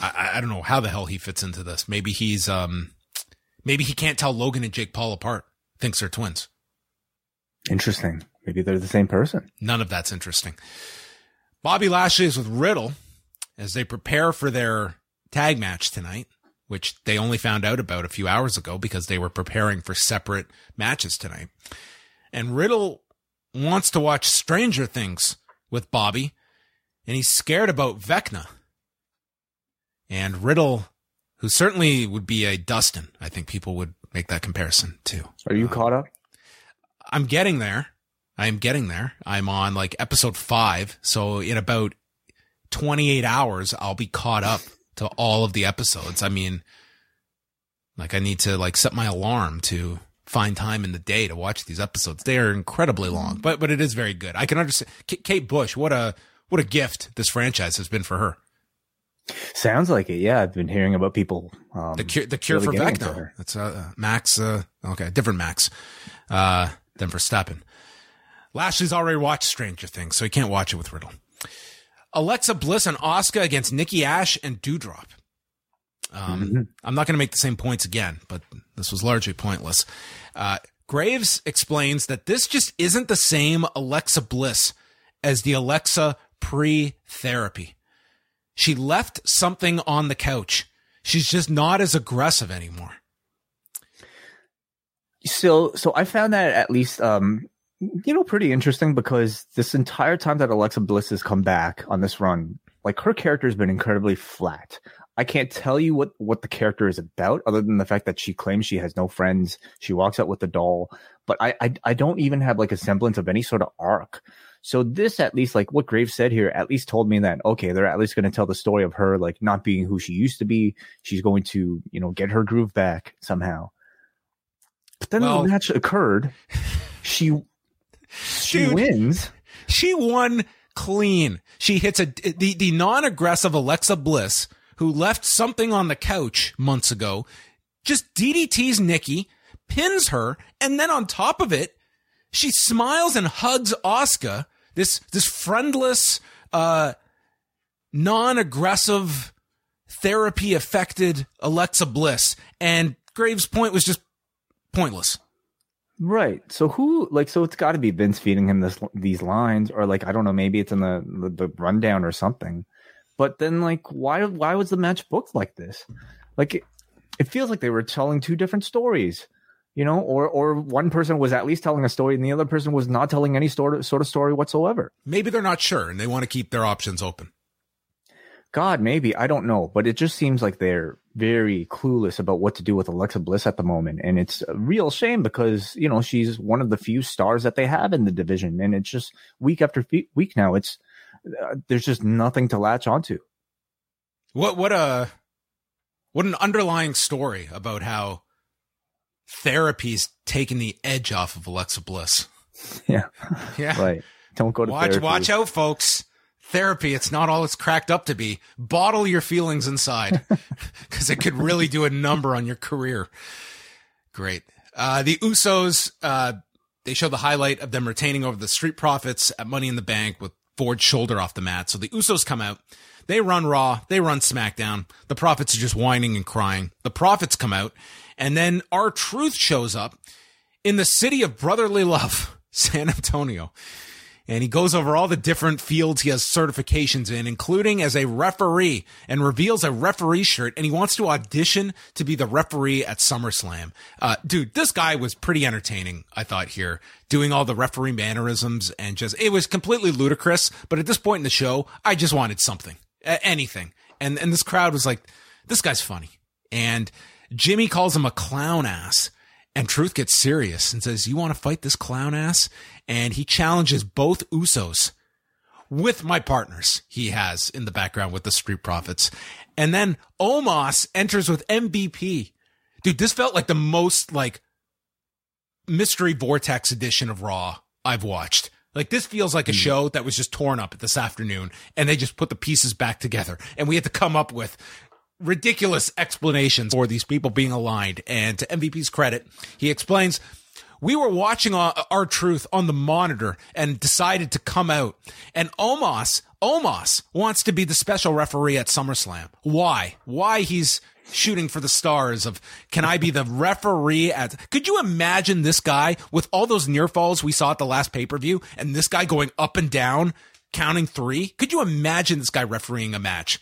I, I don't know how the hell he fits into this. Maybe he's um, maybe he can't tell Logan and Jake Paul apart. Thinks they're twins. Interesting. Maybe they're the same person. None of that's interesting. Bobby Lashley is with Riddle as they prepare for their tag match tonight, which they only found out about a few hours ago because they were preparing for separate matches tonight. And Riddle wants to watch Stranger Things with Bobby, and he's scared about Vecna. And Riddle, who certainly would be a Dustin, I think people would make that comparison too. Are you uh, caught up? I'm getting there. I am getting there. I'm on like episode five. So in about 28 hours, I'll be caught up to all of the episodes. I mean, like I need to like set my alarm to find time in the day to watch these episodes. They are incredibly long, but, but it is very good. I can understand Kate Bush. What a, what a gift this franchise has been for her. Sounds like it. Yeah, I've been hearing about people. Um, The cure, the cure really for Vecna. That's uh, Max. Uh, okay, different Max uh, than Verstappen. Lashley's already watched Stranger Things, so he can't watch it with Riddle. Alexa Bliss and Asuka against Nikki Ash and Doudrop. Um, Mhm. I'm not going to make the same points again, but this was largely pointless. Uh, Graves explains that this just isn't the same Alexa Bliss as the Alexa pre therapy. She left something on the couch. She's just not as aggressive anymore. So, so I found that at least, um, you know, pretty interesting because this entire time that Alexa Bliss has come back on this run, like her character has been incredibly flat. I can't tell you what what the character is about, other than the fact that she claims she has no friends. She walks out with the doll, but I I, I don't even have like a semblance of any sort of arc. So this, at least, like what Graves said here, at least told me that okay, they're at least going to tell the story of her like not being who she used to be. She's going to you know get her groove back somehow. Then Well- the match occurred. She she Dude. wins. She won clean. She hits a the the non-aggressive Alexa Bliss who left something on the couch months ago. Just DDTs Nikki, pins her, and then on top of it, she smiles and hugs Asuka. This this friendless, uh, non-aggressive, therapy affected Alexa Bliss. And Graves' point was just pointless. Right. So who like so it's got to be Vince feeding him this these lines or like I don't know maybe it's in the, the the rundown or something. But then like why why was the match booked like this? Like it, it feels like they were telling two different stories. You know, or or one person was at least telling a story and the other person was not telling any sort of, sort of story whatsoever. Maybe they're not sure and they want to keep their options open. God, maybe I don't know, but it just seems like they're very clueless about what to do with Alexa Bliss at the moment, and it's a real shame because you know she's one of the few stars that they have in the division, and it's just week after week now. It's uh, there's just nothing to latch onto. What what a what an underlying story about how therapy's taken the edge off of Alexa Bliss. [LAUGHS] Yeah, Yeah. right. Don't go to watch therapy. watch out, folks. Therapy, it's not all it's cracked up to be. Bottle your feelings inside [LAUGHS] because it could really do a number on your career. Great. Uh, the Usos, uh, they show the highlight of them retaining over the Street Profits at Money in the Bank with Ford's shoulder off the mat. So the Usos come out. They run Raw. They run SmackDown. The Profits are just whining and crying. The Profits come out. And then R-Truth shows up in the city of brotherly love, [LAUGHS] San Antonio and he goes over all the different fields he has certifications in, including as a referee, and reveals a referee shirt, and he wants to audition to be the referee at SummerSlam. Uh, dude, this guy was pretty entertaining, I thought, here, doing all the referee mannerisms, and just, it was completely ludicrous, but at this point in the show, I just wanted something, anything. And, and this crowd was like, this guy's funny. And Jimmy calls him a clown ass. And Truth gets serious and says, You want to fight this clown ass? And he challenges both Usos with my partners he has in the background with the Street Profits. And then Omos enters with MVP. Dude, this felt like the most like mystery vortex edition of Raw I've watched. Like this feels like a hmm. show that was just torn up this afternoon and they just put the pieces back together and we had to come up with ridiculous explanations for these people being aligned. And to MVP's credit, he explains, we were watching R-Truth on the monitor and decided to come out. And Omos, Omos wants to be the special referee at SummerSlam. Why? Why he's shooting for the stars of can I be the referee at could you imagine this guy with all those near falls we saw at the last pay-per-view and this guy going up and down counting three? Could you imagine this guy refereeing a match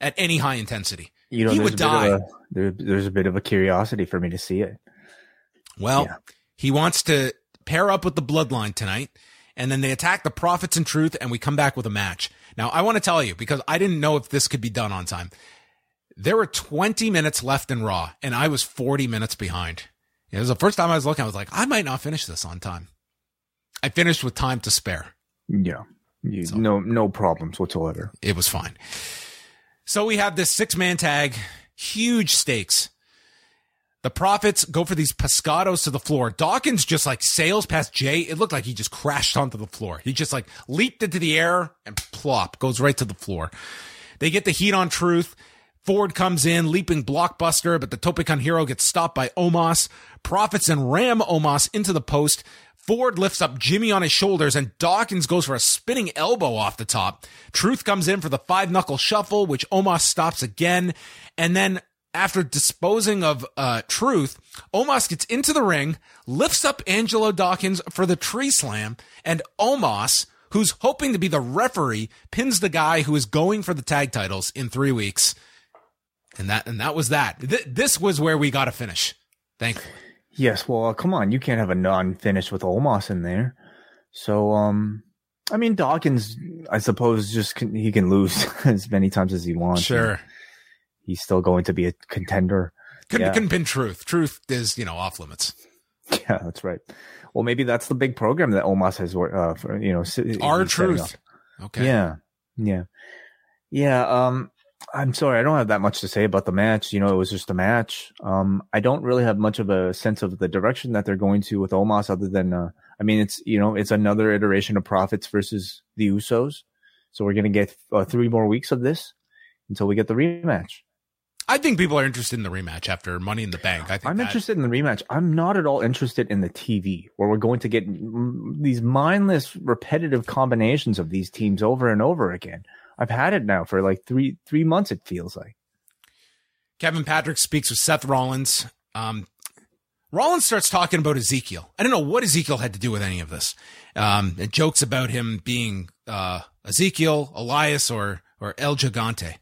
at any high intensity? You know, he would die. A, there, there's a bit of a curiosity for me to see it. Well, yeah. He wants to pair up with the bloodline tonight, and then they attack the Profits and Truth, and we come back with a match. Now, I want to tell you because I didn't know if this could be done on time. There were 20 minutes left in Raw, and I was 40 minutes behind. It was the first time I was looking. I was like, I might not finish this on time. I finished with time to spare. Yeah, you, so, no, no problems whatsoever. It was fine. So we have this six man tag, huge stakes. The Profits go for these pescados to the floor. Dawkins just like sails past Jay. It looked like he just crashed onto the floor. He just like leaped into the air and plop goes right to the floor. They get the heat on truth. Ford comes in, leaping blockbuster, but the Tope Con Hilo gets stopped by Omos. Profits and ram Omos into the post. Ford lifts up Jimmy on his shoulders and Dawkins goes for a spinning elbow off the top. Truth comes in for the five knuckle shuffle, which Omos stops again. And then after disposing of uh, Truth, Omos gets into the ring, lifts up Angelo Dawkins for the tree slam, and Omos, who's hoping to be the referee, pins the guy who is going for the tag titles in three weeks. And that and that was that. Th- this was where we got to finish. Thankfully. Yes, well, uh, come on, you can't have a non-finish with Omos in there. So, um, I mean, Dawkins, I suppose, just can, he can lose [LAUGHS] as many times as he wants. Sure, he's still going to be a contender. Couldn't, yeah. couldn't pin truth. Truth is, you know, off limits. [LAUGHS] Yeah, that's right. Well, maybe that's the big program that Omos has, uh, for, you know, R-Truth. Okay. Yeah, yeah, yeah. Um, I'm sorry, I don't have that much to say about the match. You know, it was just a match. Um, I don't really have much of a sense of the direction that they're going to with Omos, other than, uh, I mean, it's you know, it's another iteration of Profits versus the Usos. So we're gonna get uh, three more weeks of this until we get the rematch. I think people are interested in the rematch after Money in the Bank. I think I'm that... interested in the rematch. I'm not at all interested in the TV where we're going to get these mindless, repetitive combinations of these teams over and over again. I've had it now for like three three months. It feels like. Kevin Patrick speaks with Seth Rollins. Um, Rollins starts talking about Ezekiel. I don't know what Ezekiel had to do with any of this. Um, it jokes about him being uh, Ezekiel, Elias, or or El Gigante,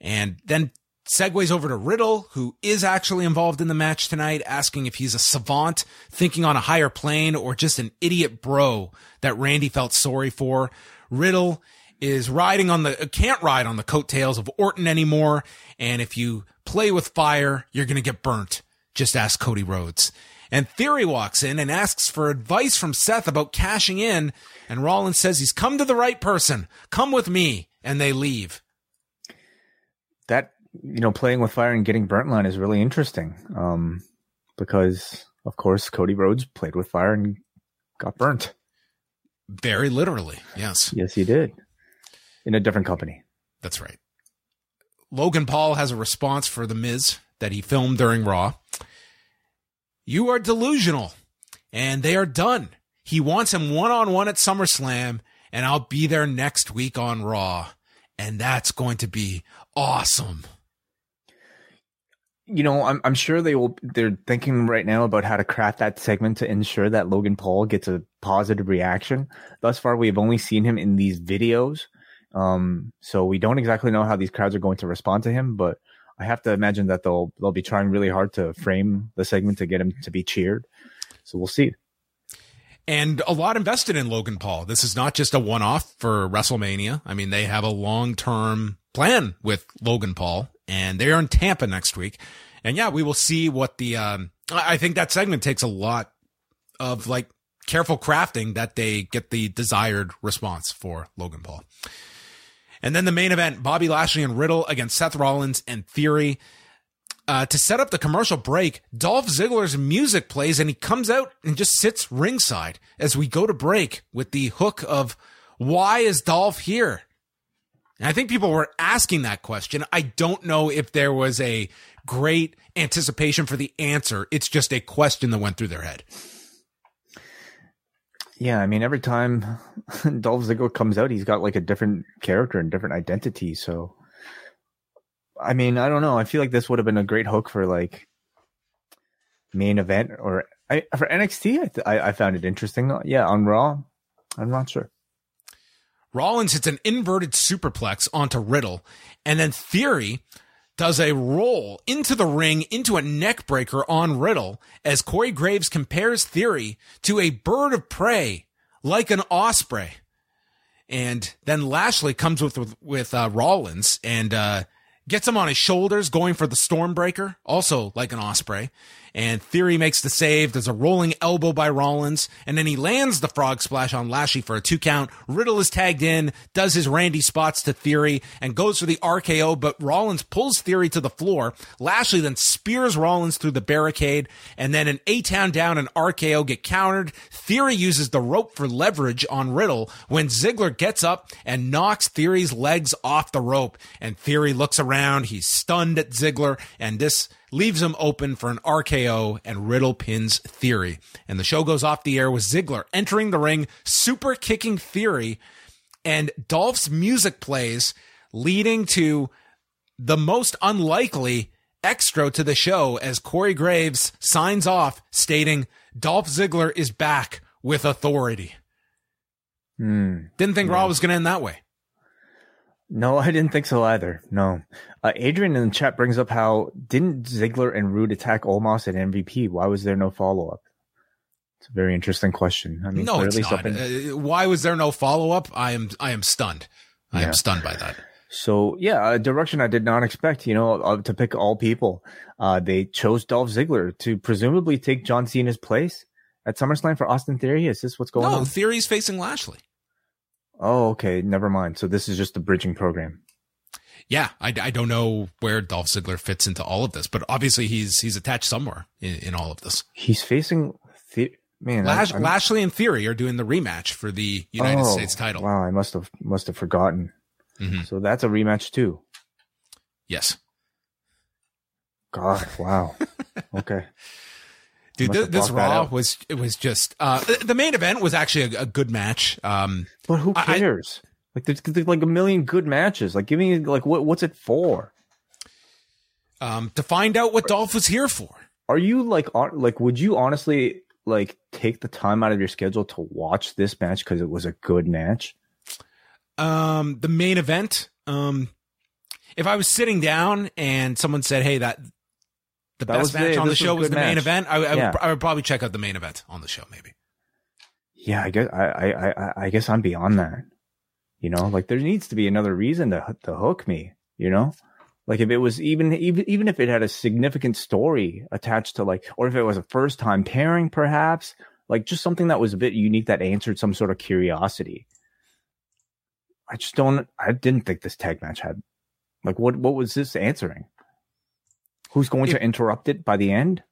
and then segues over to Riddle, who is actually involved in the match tonight, asking if he's a savant thinking on a higher plane or just an idiot bro that Randy felt sorry for. Riddle is riding on the can't ride on the coattails of Orton anymore. And if you play with fire, you're going to get burnt. Just ask Cody Rhodes. And Theory walks in and asks for advice from Seth about cashing in. And Rollins says he's come to the right person. Come with me. And they leave. That, you know, playing with fire and getting burnt line is really interesting. Um, because of course, Cody Rhodes played with fire and got burnt. Very literally. Yes. Yes, he did. in a different company. That's right. Logan Paul has a response for The Miz that he filmed during Raw. You are delusional, and they are done. He wants him one on one at SummerSlam, and I'll be there next week on Raw, and that's going to be awesome. You know, I'm I'm sure they will. They're thinking right now about how to craft that segment to ensure that Logan Paul gets a positive reaction. Thus far, we have only seen him in these videos, um, so we don't exactly know how these crowds are going to respond to him. But I have to imagine that they'll they'll be trying really hard to frame the segment to get him to be cheered. So we'll see. And a lot invested in Logan Paul. This is not just a one off for WrestleMania. I mean, they have a long term plan with Logan Paul, and they are in Tampa next week. And yeah, we will see what the. Um, I think that segment takes a lot of like careful crafting that they get the desired response for Logan Paul. And then the main event Bobby Lashley and Riddle against Seth Rollins and Theory. Uh, to set up the commercial break, Dolph Ziggler's music plays and he comes out and just sits ringside as we go to break with the hook of, Why is Dolph here? And I think people were asking that question. I don't know if there was a great anticipation for the answer. It's just a question that went through their head. Yeah, I mean, every time [LAUGHS] Dolph Ziggler comes out, he's got like a different character and different identity. So, I mean, I don't know. I feel like this would have been a great hook for like main event or I, for NXT. I, th- I, I found it interesting. Yeah, on Raw, I'm not sure. Rollins hits an inverted superplex onto Riddle, and then Theory does a roll into the ring into a neck breaker on Riddle as Corey Graves compares Theory to a bird of prey like an osprey. And then Lashley comes with with, with uh, Rollins and uh, gets him on his shoulders, going for the Stormbreaker, also like an osprey. And Theory makes the save. There's a rolling elbow by Rollins, and then he lands the frog splash on Lashley for a two count. Riddle is tagged in, does his Randy spots to Theory, and goes for the RKO, but Rollins pulls Theory to the floor. Lashley then spears Rollins through the barricade, and then an A town down and RKO get countered. Theory uses the rope for leverage on Riddle when Ziggler gets up and knocks Theory's legs off the rope, and Theory looks around. He's stunned at Ziggler, and this leaves him open for an RKO and Riddle pins Theory. And the show goes off the air with Ziggler entering the ring, super kicking Theory, and Dolph's music plays, leading to the most unlikely extra to the show as Corey Graves signs off stating Dolph Ziggler is back with authority. Hmm. Didn't think Raw was going to end that way. No, [LAUGHS] I didn't think so either. No. Uh, Adrian in the chat brings up how didn't Ziggler and Rude attack Omos at MVP? Why was there no follow up? It's a very interesting question. I mean, no, it's not. Uh, why was there no follow up? I am I am stunned. I Yeah. am stunned by that. So yeah, a direction I did not expect. You know, uh, to pick all people, uh, they chose Dolph Ziggler to presumably take John Cena's place at SummerSlam for Austin Theory. Is this what's going No, on? Theory's facing Lashley. Oh, okay. Never mind. So this is just a bridging program. Yeah, I, I don't know where Dolph Ziggler fits into all of this, but obviously he's he's attached somewhere in, in all of this. He's facing the- man. Lash, Lashley and Theory are doing the rematch for the United Oh, States title. Wow, I must have must have forgotten. Mhm. So that's a rematch too. Yes, God, wow. [LAUGHS] okay. Dude, this Raw was it was just uh, the- main event was actually a, a good match. Um, But who I- I- cares? like there's, there's like a million good matches. Like give me like what what's it for? um, to find out what Dolph was here for. Are you like on, like would you honestly like take the time out of your schedule to watch this match because it was a good match? Um, the main event. Um, if I was sitting down and someone said, "Hey, that the That best match the- on the was show was the main event," I, I, Yeah. would, I would probably check out the main event on the show. Maybe. Yeah, I guess I I I, I guess I'm beyond that. You know, like there needs to be another reason to to hook me. You know, like if it was even even even if it had a significant story attached to like, or if it was a first time pairing, perhaps like just something that was a bit unique that answered some sort of curiosity. I just don't. I didn't think this tag match had like what what was this answering? Who's going If- to interrupt it by the end?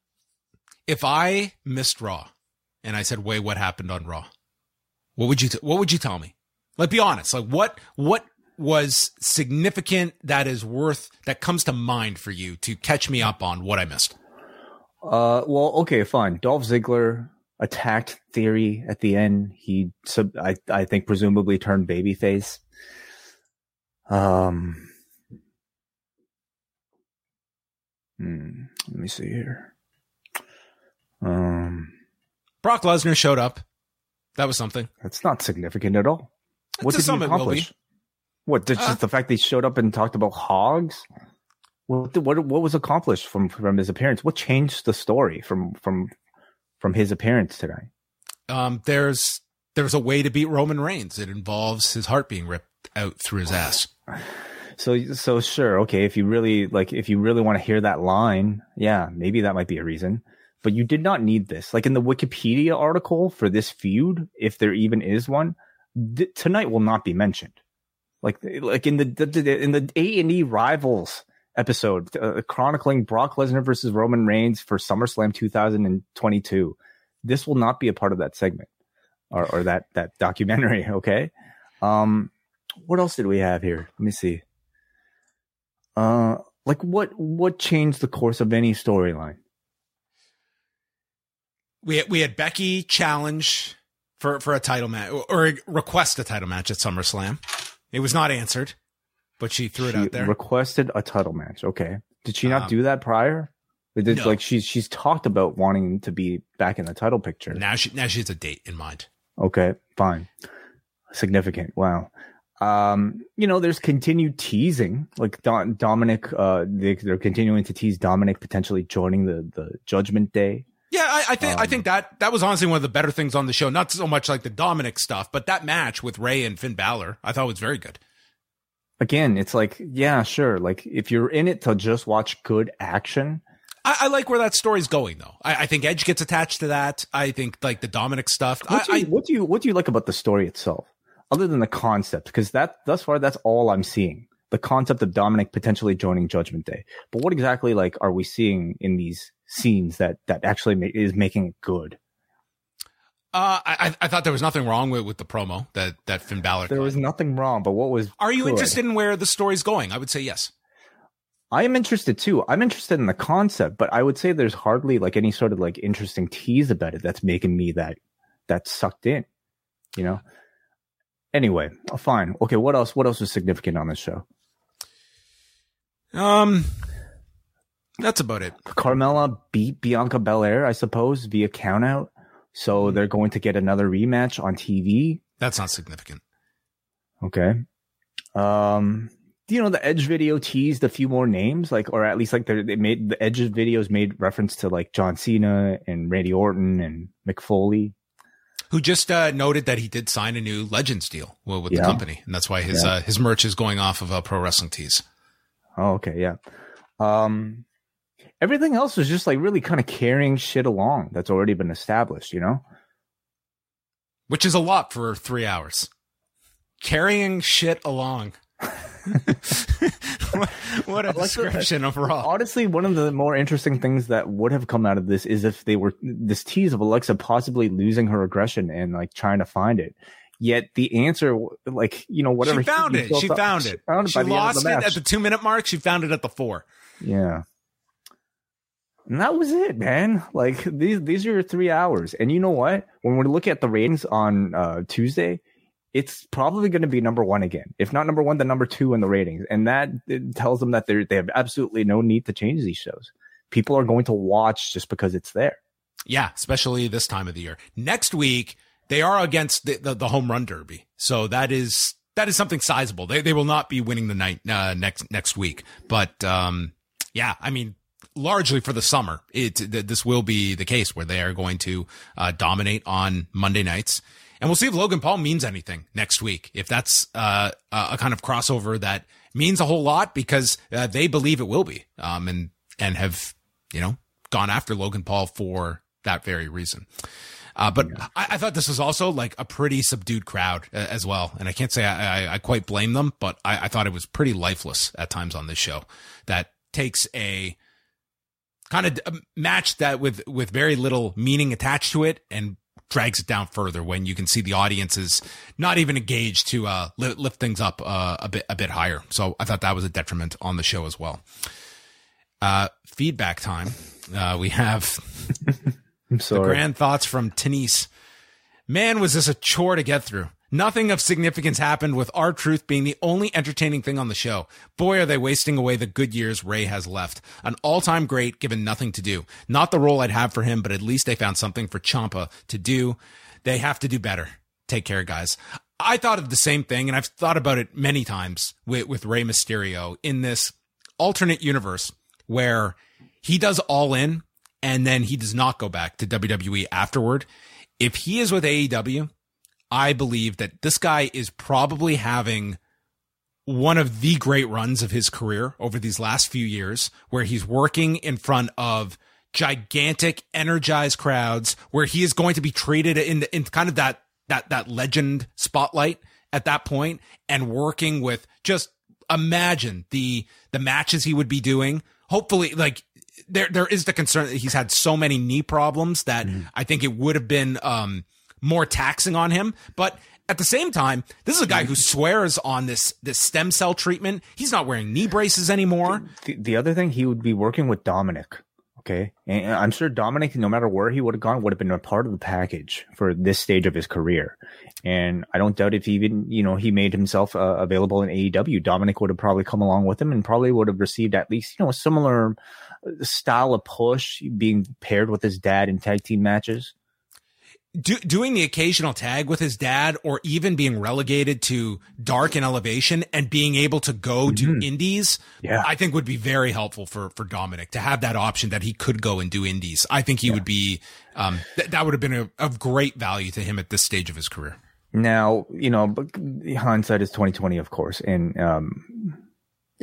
If I missed Raw and I said, "Wait, what happened on Raw?" What would you t- What would you tell me? Like, be honest. Like, what what was significant that is worth that comes to mind for you to catch me up on what I missed? Uh, well, okay, fine. Dolph Ziggler attacked Theory at the end. He, sub, I, I think, presumably turned babyface. Um, hmm, let me see here. Um, Brock Lesnar showed up. That was something. That's not significant at all. What To did he some will accomplish? What? Just, Uh, just the fact that he showed up and talked about hogs. What? What? What was accomplished from from his appearance? What changed the story from from from his appearance today? Um, there's there's a way to beat Roman Reigns. It involves his heart being ripped out through his ass. [SIGHS] [SIGHS] [SIGHS] So so sure, okay. If you really like, if you really want to hear that line, yeah, maybe that might be a reason. But you did not need this. Like in the Wikipedia article for this feud, if there even is one, th- tonight will not be mentioned. Like like in the, the, the in the A and E rivals episode uh, chronicling Brock Lesnar versus Roman Reigns for SummerSlam 2022, this will not be a part of that segment or or that that documentary. [LAUGHS] Okay. Um, what else did we have here? Let me see. Uh, like what what changed the course of any storyline? We we had Becky challenge for for a title match or request a title match at SummerSlam. It was not answered, but she threw it out there. requested a title match. Okay, did she not Um, do that prior? Did, no. Like she's she's talked about wanting to be back in the title picture. now she now she has a date in mind. Okay, fine. Significant. Wow. Um, you know, there's continued teasing. Like Don, Dominic, uh, they, they're continuing to tease Dominic potentially joining the the Judgment Day. Yeah, I, I think I Um, think that that was honestly one of the better things on the show. Not so much like the Dominic stuff, but that match with Rey and Finn Balor, I thought was very good. Again, it's like, yeah, sure. Like if you're in it to just watch good action, I, I like where that story's going, though. I, I think Edge gets attached to that. I think like the Dominic stuff. What do, you, I, what do you what do you like about the story itself, other than the concept? Because that thus far, that's all I'm seeing. The concept of Dominic potentially joining Judgment Day. But what exactly like are we seeing in these scenes that that actually ma- is making it good? uh, I I thought there was nothing wrong with, with the promo that that Finn Balor. There was nothing wrong, but what was? Are you good? interested in where the story's going? I would say yes. I am interested too. I'm interested in the concept, but I would say there's hardly like any sort of like interesting tease about it that's making me that that sucked in. You know. Anyway, fine. Okay, what else? What else was significant on this show? Um, that's about it. Carmella beat Bianca Belair, I suppose, via countout. So they're going to get another rematch on TV. That's not significant. Okay. Um, you know, the Edge video teased a few more names, like, or at least like they made the Edge videos made reference to like John Cena and Randy Orton and Mick Foley. Who just uh, noted that he did sign a new Legends deal with, with the Yeah. company, and that's why his Yeah. uh, his merch is going off of uh, Pro Wrestling Tees. Oh, okay, yeah. Um, everything else was just like really kind of carrying shit along that's already been established, you know? which is a lot for three hours. Carrying shit along. [LAUGHS] [LAUGHS] [LAUGHS] what, a a I like the- description overall. Honestly, one of the more interesting things that would have come out of this is if they were this tease of Alexa possibly losing her aggression and like trying to find it. Yet the answer, like you know, whatever she found it. She found she it. found it She by the end of lost it at the two minute mark. She found it at the four. Yeah. And that was it, man. Like these these are your three hours. And you know what? When we look at the ratings on uh, Tuesday, it's probably going to be number one again. If not number one, then number two in the ratings. And that tells them that they they have absolutely no need to change these shows. People are going to watch just because it's there. Yeah, especially this time of the year. Next week they are against the, the, the home run derby, so that is that is something sizable. They they will not be winning the night uh, next next week, but um, yeah, I mean. Largely for the summer, it th- this will be the case where they are going to uh, dominate on Monday nights, and we'll see if Logan Paul means anything next week. If that's uh, a kind of crossover that means a whole lot because uh, they believe it will be, um, and and have you know gone after Logan Paul for that very reason. Uh, but I, I thought this was also like a pretty subdued crowd uh, as well, and I can't say I, I, I quite blame them, but I, I thought it was pretty lifeless at times on this show. That takes a kind of match that with with very little meaning attached to it and drags it down further when you can see the audience is not even engaged to uh, lift things up uh, a bit a bit higher. So I thought that was a detriment on the show as well. Uh, feedback time. Uh, we have [LAUGHS] the grand thoughts from Denise. Man, was this a chore to get through. Nothing of significance happened with R-Truth being the only entertaining thing on the show. Boy, are they wasting away the good years Rey has left. An all-time great given nothing to do. Not the role I'd have for him, but at least they found something for Ciampa to do. They have to do better. Take care, guys. I thought of the same thing, and I've thought about it many times with, with Rey Mysterio in this alternate universe where he does all in and then he does not go back to WWE afterward. If he is with AEW, I believe that this guy is probably having one of the great runs of his career over these last few years, where he's working in front of gigantic, energized crowds, where he is going to be treated in in kind of that that that legend spotlight at that point, and working with just imagine the the matches he would be doing. Hopefully, like there there is the concern that he's had so many knee problems that mm. I think it would have been um more taxing on him. But at the same time, this is a guy who swears on this this stem cell treatment. He's not wearing knee braces anymore. The, the other thing, he would be working with Dominic. Okay, and I'm sure Dominic, no matter where he would have gone, would have been a part of the package for this stage of his career. And I don't doubt if even you know he made himself uh, available in AEW, Dominic would have probably come along with him and probably would have received at least you know a similar uh, style of push, being paired with his dad in tag team matches do, doing the occasional tag with his dad or even being relegated to dark and elevation and being able to go mm-hmm. to indies yeah. i think would be very helpful for for dominic to have that option that he could go and do indies i think he yeah. would be um, th- that would have been a, of great value to him at this stage of his career now you know hindsight is 2020 of course and um,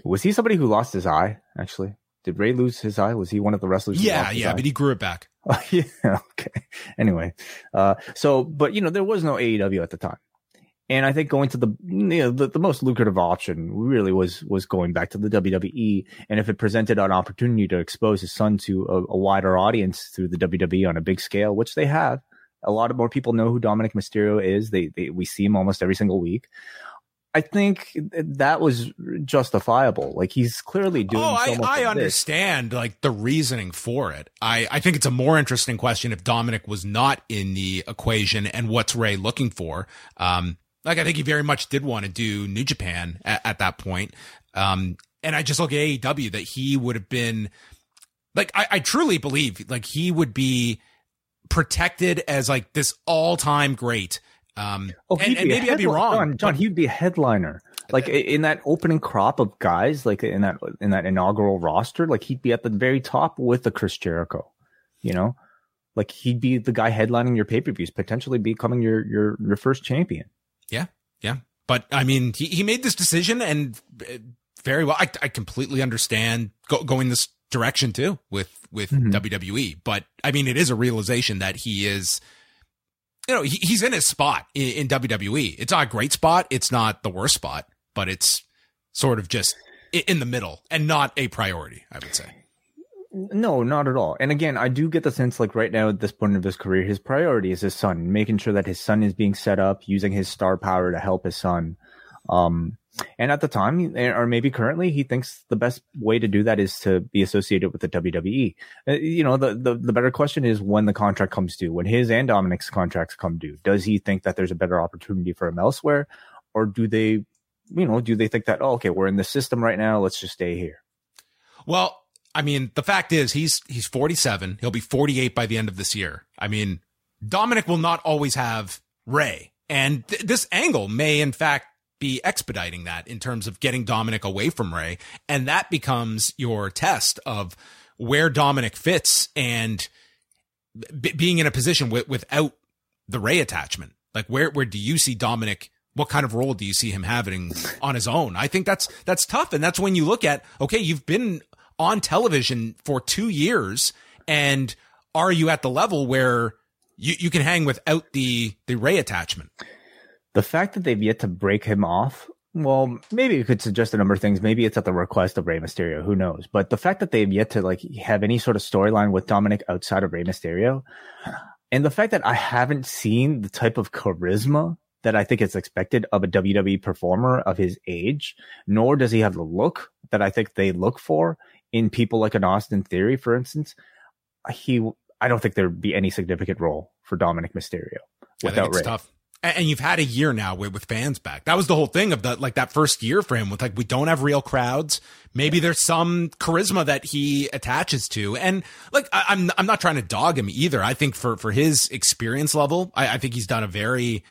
was he somebody who lost his eye actually did Rey lose his eye? Was he one of the wrestlers? Yeah, yeah, but he grew it back. [LAUGHS] Oh, yeah. Okay. Anyway, uh, so, but you know, there was no AEW at the time. And I think going to the, you know, the, the most lucrative option really was, was going back to the WWE. And if it presented an opportunity to expose his son to a, a wider audience through the WWE on a big scale, which they have, a lot of more people know who Dominic Mysterio is. They, they we see him almost every single week. I think that was justifiable. Like he's clearly doing. Oh, so I, I understand this. like the reasoning for it. I, I think it's a more interesting question if Dominic was not in the equation and what's Rey looking for. Um, like I think he very much did want to do New Japan at, at that point. Um, and I just look at AEW that he would have been like I, I truly believe like he would be protected as like this all time great um, oh, and, and maybe I'd be wrong. John, John he'd be a headliner. Like in that opening crop of guys, like in that in that inaugural roster, like he'd be at the very top with the Chris Jericho. You know, like he'd be the guy headlining your pay per views, potentially becoming your your your first champion. Yeah, yeah. But I mean, he, he made this decision, and uh, very well. I, I completely understand go, going this direction too with with mm-hmm. WWE. But I mean, it is a realization that he is you know, he, he's in his spot in, in, WWE. It's not a great spot. It's not the worst spot, but it's sort of just in the middle and not a priority, I would say. No, not at all. And again, I do get the sense like right now at this point of his career, his priority is his son, making sure that his son is being set up, using his star power to help his son. Um, and at the time, or maybe currently, he thinks the best way to do that is to be associated with the WWE. Uh, you know, the, the, the better question is when the contract comes due, when his and Dominic's contracts come due. Does he think that there's a better opportunity for him elsewhere? Or do they, you know, do they think that, oh, okay, we're in the system right now. Let's just stay here. Well, I mean, the fact is he's, he's 47. He'll be 48 by the end of this year. I mean, Dominic will not always have Rey. And th- this angle may, in fact, be expediting that in terms of getting Dominic away from Rey. And that becomes your test of where Dominic fits and b- being in a position w- without the Rey attachment. Like where, where do you see Dominic? What kind of role do you see him having on his own? I think that's, that's tough. And that's when you look at, okay, you've been on television for two years and are you at the level where you, you can hang without the, the Rey attachment? The fact that they've yet to break him off, well, maybe you could suggest a number of things. Maybe it's at the request of Rey Mysterio. Who knows? But the fact that they've yet to like have any sort of storyline with Dominic outside of Rey Mysterio, And the fact that I haven't seen the type of charisma that I think is expected of a WWE performer of his age, nor does he have the look that I think they look for in people like an Austin Theory, for instance. He, I don't think there'd be any significant role for Dominic Mysterio without Rey. tough and you've had a year now with, with fans back. That was the whole thing of the like that first year for him with like we don't have real crowds. Maybe there's some charisma that he attaches to, and like I, am I'm, I'm not trying to dog him either. I think for for his experience level, I, I think he's done a very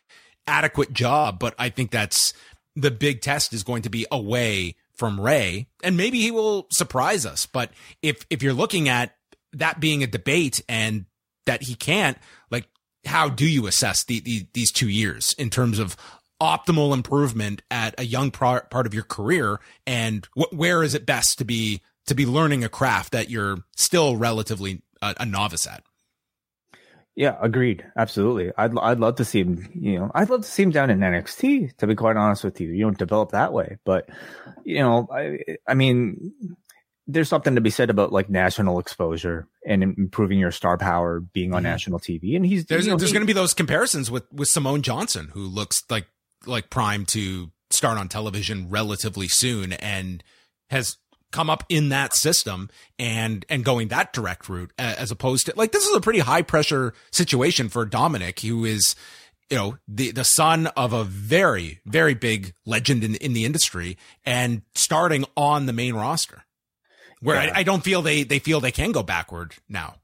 adequate job. But I think that's the big test is going to be away from Rey and maybe he will surprise us. But if if you're looking at that being a debate and that he can't, like how do you assess the, the, these two years in terms of optimal improvement at a young part of your career and wh- where is it best to be to be learning a craft that you're still relatively a, a novice at yeah, agreed. Absolutely. I'd I'd love to see him. You know, I'd love to see him down in NXT. To be quite honest with you, you don't develop that way. But you know, I I mean, there's something to be said about like national exposure and improving your star power being on mm-hmm. national TV. And he's there's you know, there's going to be those comparisons with with Simone Johnson, who looks like like prime to start on television relatively soon and has come up in that system and and going that direct route as opposed to like this is a pretty high pressure situation for Dominic, who is you know the the son of a very very big legend in in the industry and starting on the main roster where yeah. I, I, don't feel they they feel they can go backward now.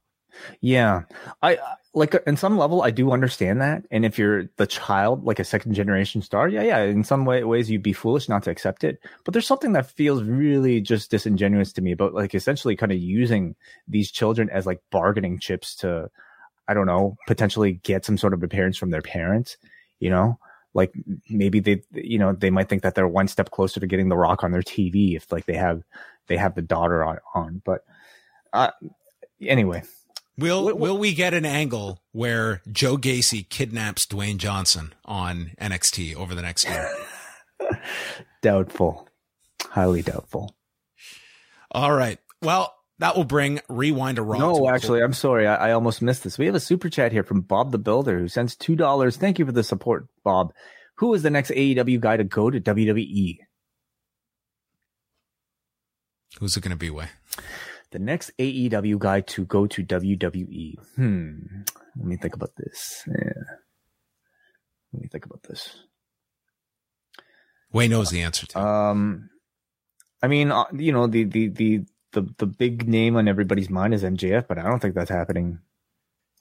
Yeah, I like in some level I do understand that, and if you're the child, like a second generation star, yeah, yeah, in some way, ways you'd be foolish not to accept it. But there's something that feels really just disingenuous to me about like essentially kind of using these children as like bargaining chips to, I don't know, potentially get some sort of appearance from their parents. You know, like maybe they you know they might think that they're one step closer to getting the rock on their tv if like they have they have the daughter on, on. but uh anyway will what, what, will we get an angle where joe gacy kidnaps dwayne johnson on nxt over the next year [LAUGHS] doubtful highly doubtful all right well that will bring Rewind to Raw. No, actually, I'm sorry. I, I, almost missed this. We have a super chat here from Bob the Builder who sends $2. Thank you for the support, Bob. Who is the next AEW guy to go to WWE? Who's it going to be, Wai? The next AEW guy to go to WWE. Hmm. Let me think about this. Yeah. Let me think about this. Wai knows the answer to. Um, I mean, uh, you know, the, the, the, the the big name on everybody's mind is MJF, but I don't think that's happening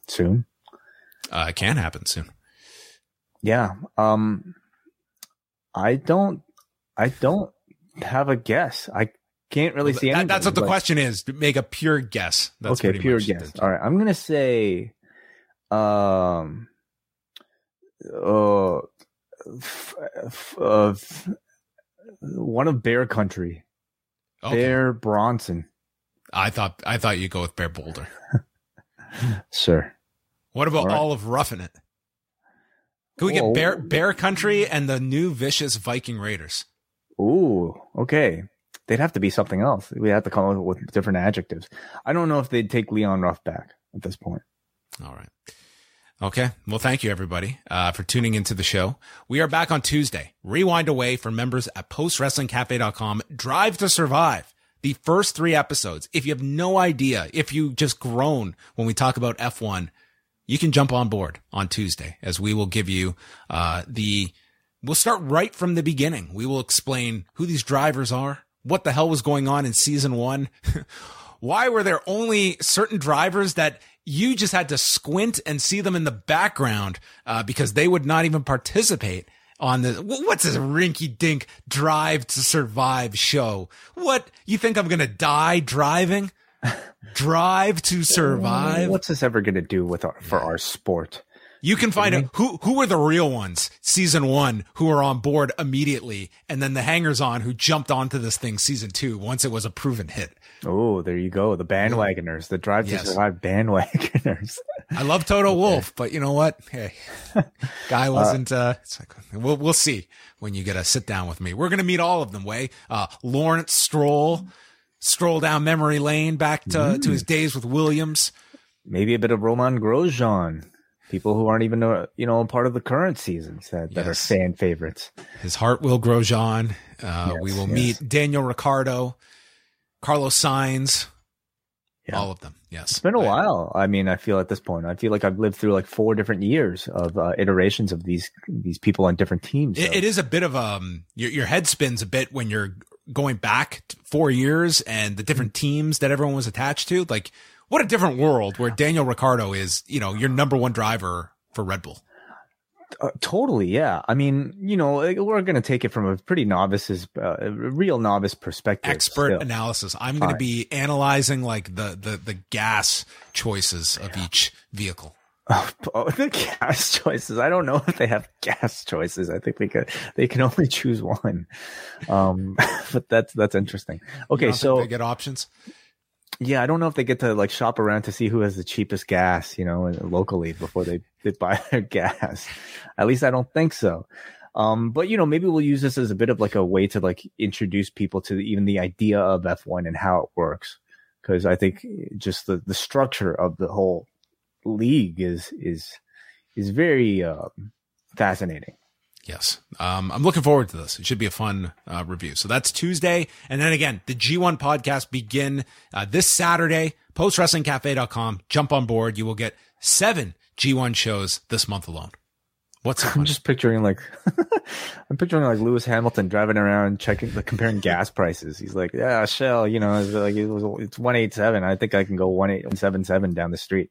soon. Uh, it can happen soon. Yeah. Um, I don't. I don't have a guess. I can't really see. That, that's what the question is. Make a pure guess. That's okay, pure guess. All right, I'm gonna say, um, uh, f- f- uh, one of Bear Country. Okay. Bear Bronson. I thought I thought you'd go with Bear Boulder. [LAUGHS] sure. What about all, right. all of Roughing It? Can we Whoa. get Bear Bear Country and the new vicious Viking Raiders? Ooh, okay. They'd have to be something else. We have to come up with different adjectives. I don't know if they'd take Leon Ruff back at this point. All right. Okay. Well, thank you everybody uh, for tuning into the show. We are back on Tuesday. Rewind a Raw for members at postwrestlingcafe.com. Drive to survive the first three episodes. If you have no idea, if you just groan when we talk about F1, you can jump on board on Tuesday as we will give you uh, the. We'll start right from the beginning. We will explain who these drivers are, what the hell was going on in season one. [LAUGHS] Why were there only certain drivers that you just had to squint and see them in the background uh, because they would not even participate on the what's this rinky dink drive to survive show? What you think I'm gonna die driving? [LAUGHS] drive to survive. What's this ever gonna do with our for our sport? You can find out who who were the real ones, season one, who were on board immediately, and then the hangers on who jumped onto this thing season two once it was a proven hit. Oh, there you go. The bandwagoners, the drive to yes. survive bandwagoners. [LAUGHS] I love Toto Wolff, but you know what? Hey, [LAUGHS] guy uh, wasn't, uh, it's like, we'll, we'll see when you get a sit down with me. We're going to meet all of them, Wai. Uh, Lawrence Stroll, stroll down memory lane back to, mm. to his days with Williams. Maybe a bit of Romain Grosjean people who aren't even uh, you know part of the current seasons that, that yes. are fan favorites. His heart will grow, John. Uh, yes, we will yes. meet Daniel Ricciardo, Carlos Sainz, yeah. all of them. Yes, it's been a while. I mean, I feel at this point, I feel like I've lived through like four different years of uh, iterations of these these people on different teams. So. It, it is a bit of um, your your head spins a bit when you're going back four years and the different teams that everyone was attached to. Like, what a different world where Daniel Ricciardo is, you know, your number one driver for Red Bull. Uh, totally, yeah. I mean, you know, we're going to take it from a pretty novice's, uh, real novice perspective. Expert still. analysis. I'm going to be analyzing like the the the gas choices of each vehicle. [LAUGHS] Oh, the gas choices. I don't know if they have gas choices. I think they could. They can only choose one. Um, [LAUGHS] but that's that's interesting. Okay, so they get options. Yeah, I don't know if they get to like shop around to see who has the cheapest gas, you know, locally before they, they [LAUGHS] buy their gas. At least I don't think so. Um, but you know, maybe we'll use this as a bit of like a way to like introduce people to even the idea of F1 and how it works. Cause I think just the, the structure of the whole league is, is, is very, uh, fascinating. Yes. Um, I'm looking forward to this. It should be a fun uh, review. So that's Tuesday. And then again, the G1 podcast begin uh, this Saturday, postwrestlingcafe.com. Jump on board. You will get seven G1 shows this month alone. What's I'm just picturing like [LAUGHS] I'm picturing like Lewis Hamilton driving around checking like comparing gas prices. He's like, yeah, Shell, you know, it's like it was it's one eight seven. I think I can go one eight seven seven down the street.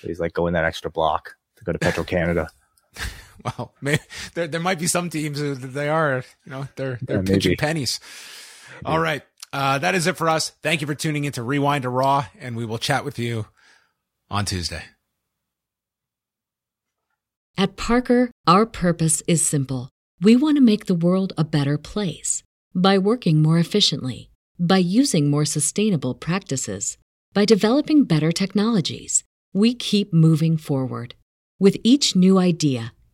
So he's like going that extra block to go to Petro Canada. [LAUGHS] [LAUGHS] well, may, there there might be some teams who they are, you know, they're they're yeah, pitching pennies. All right, uh, that is it for us. Thank you for tuning in to Rewind to Raw, and we will chat with you on Tuesday. At Parker, our purpose is simple. We want to make the world a better place by working more efficiently, by using more sustainable practices, by developing better technologies. We keep moving forward with each new idea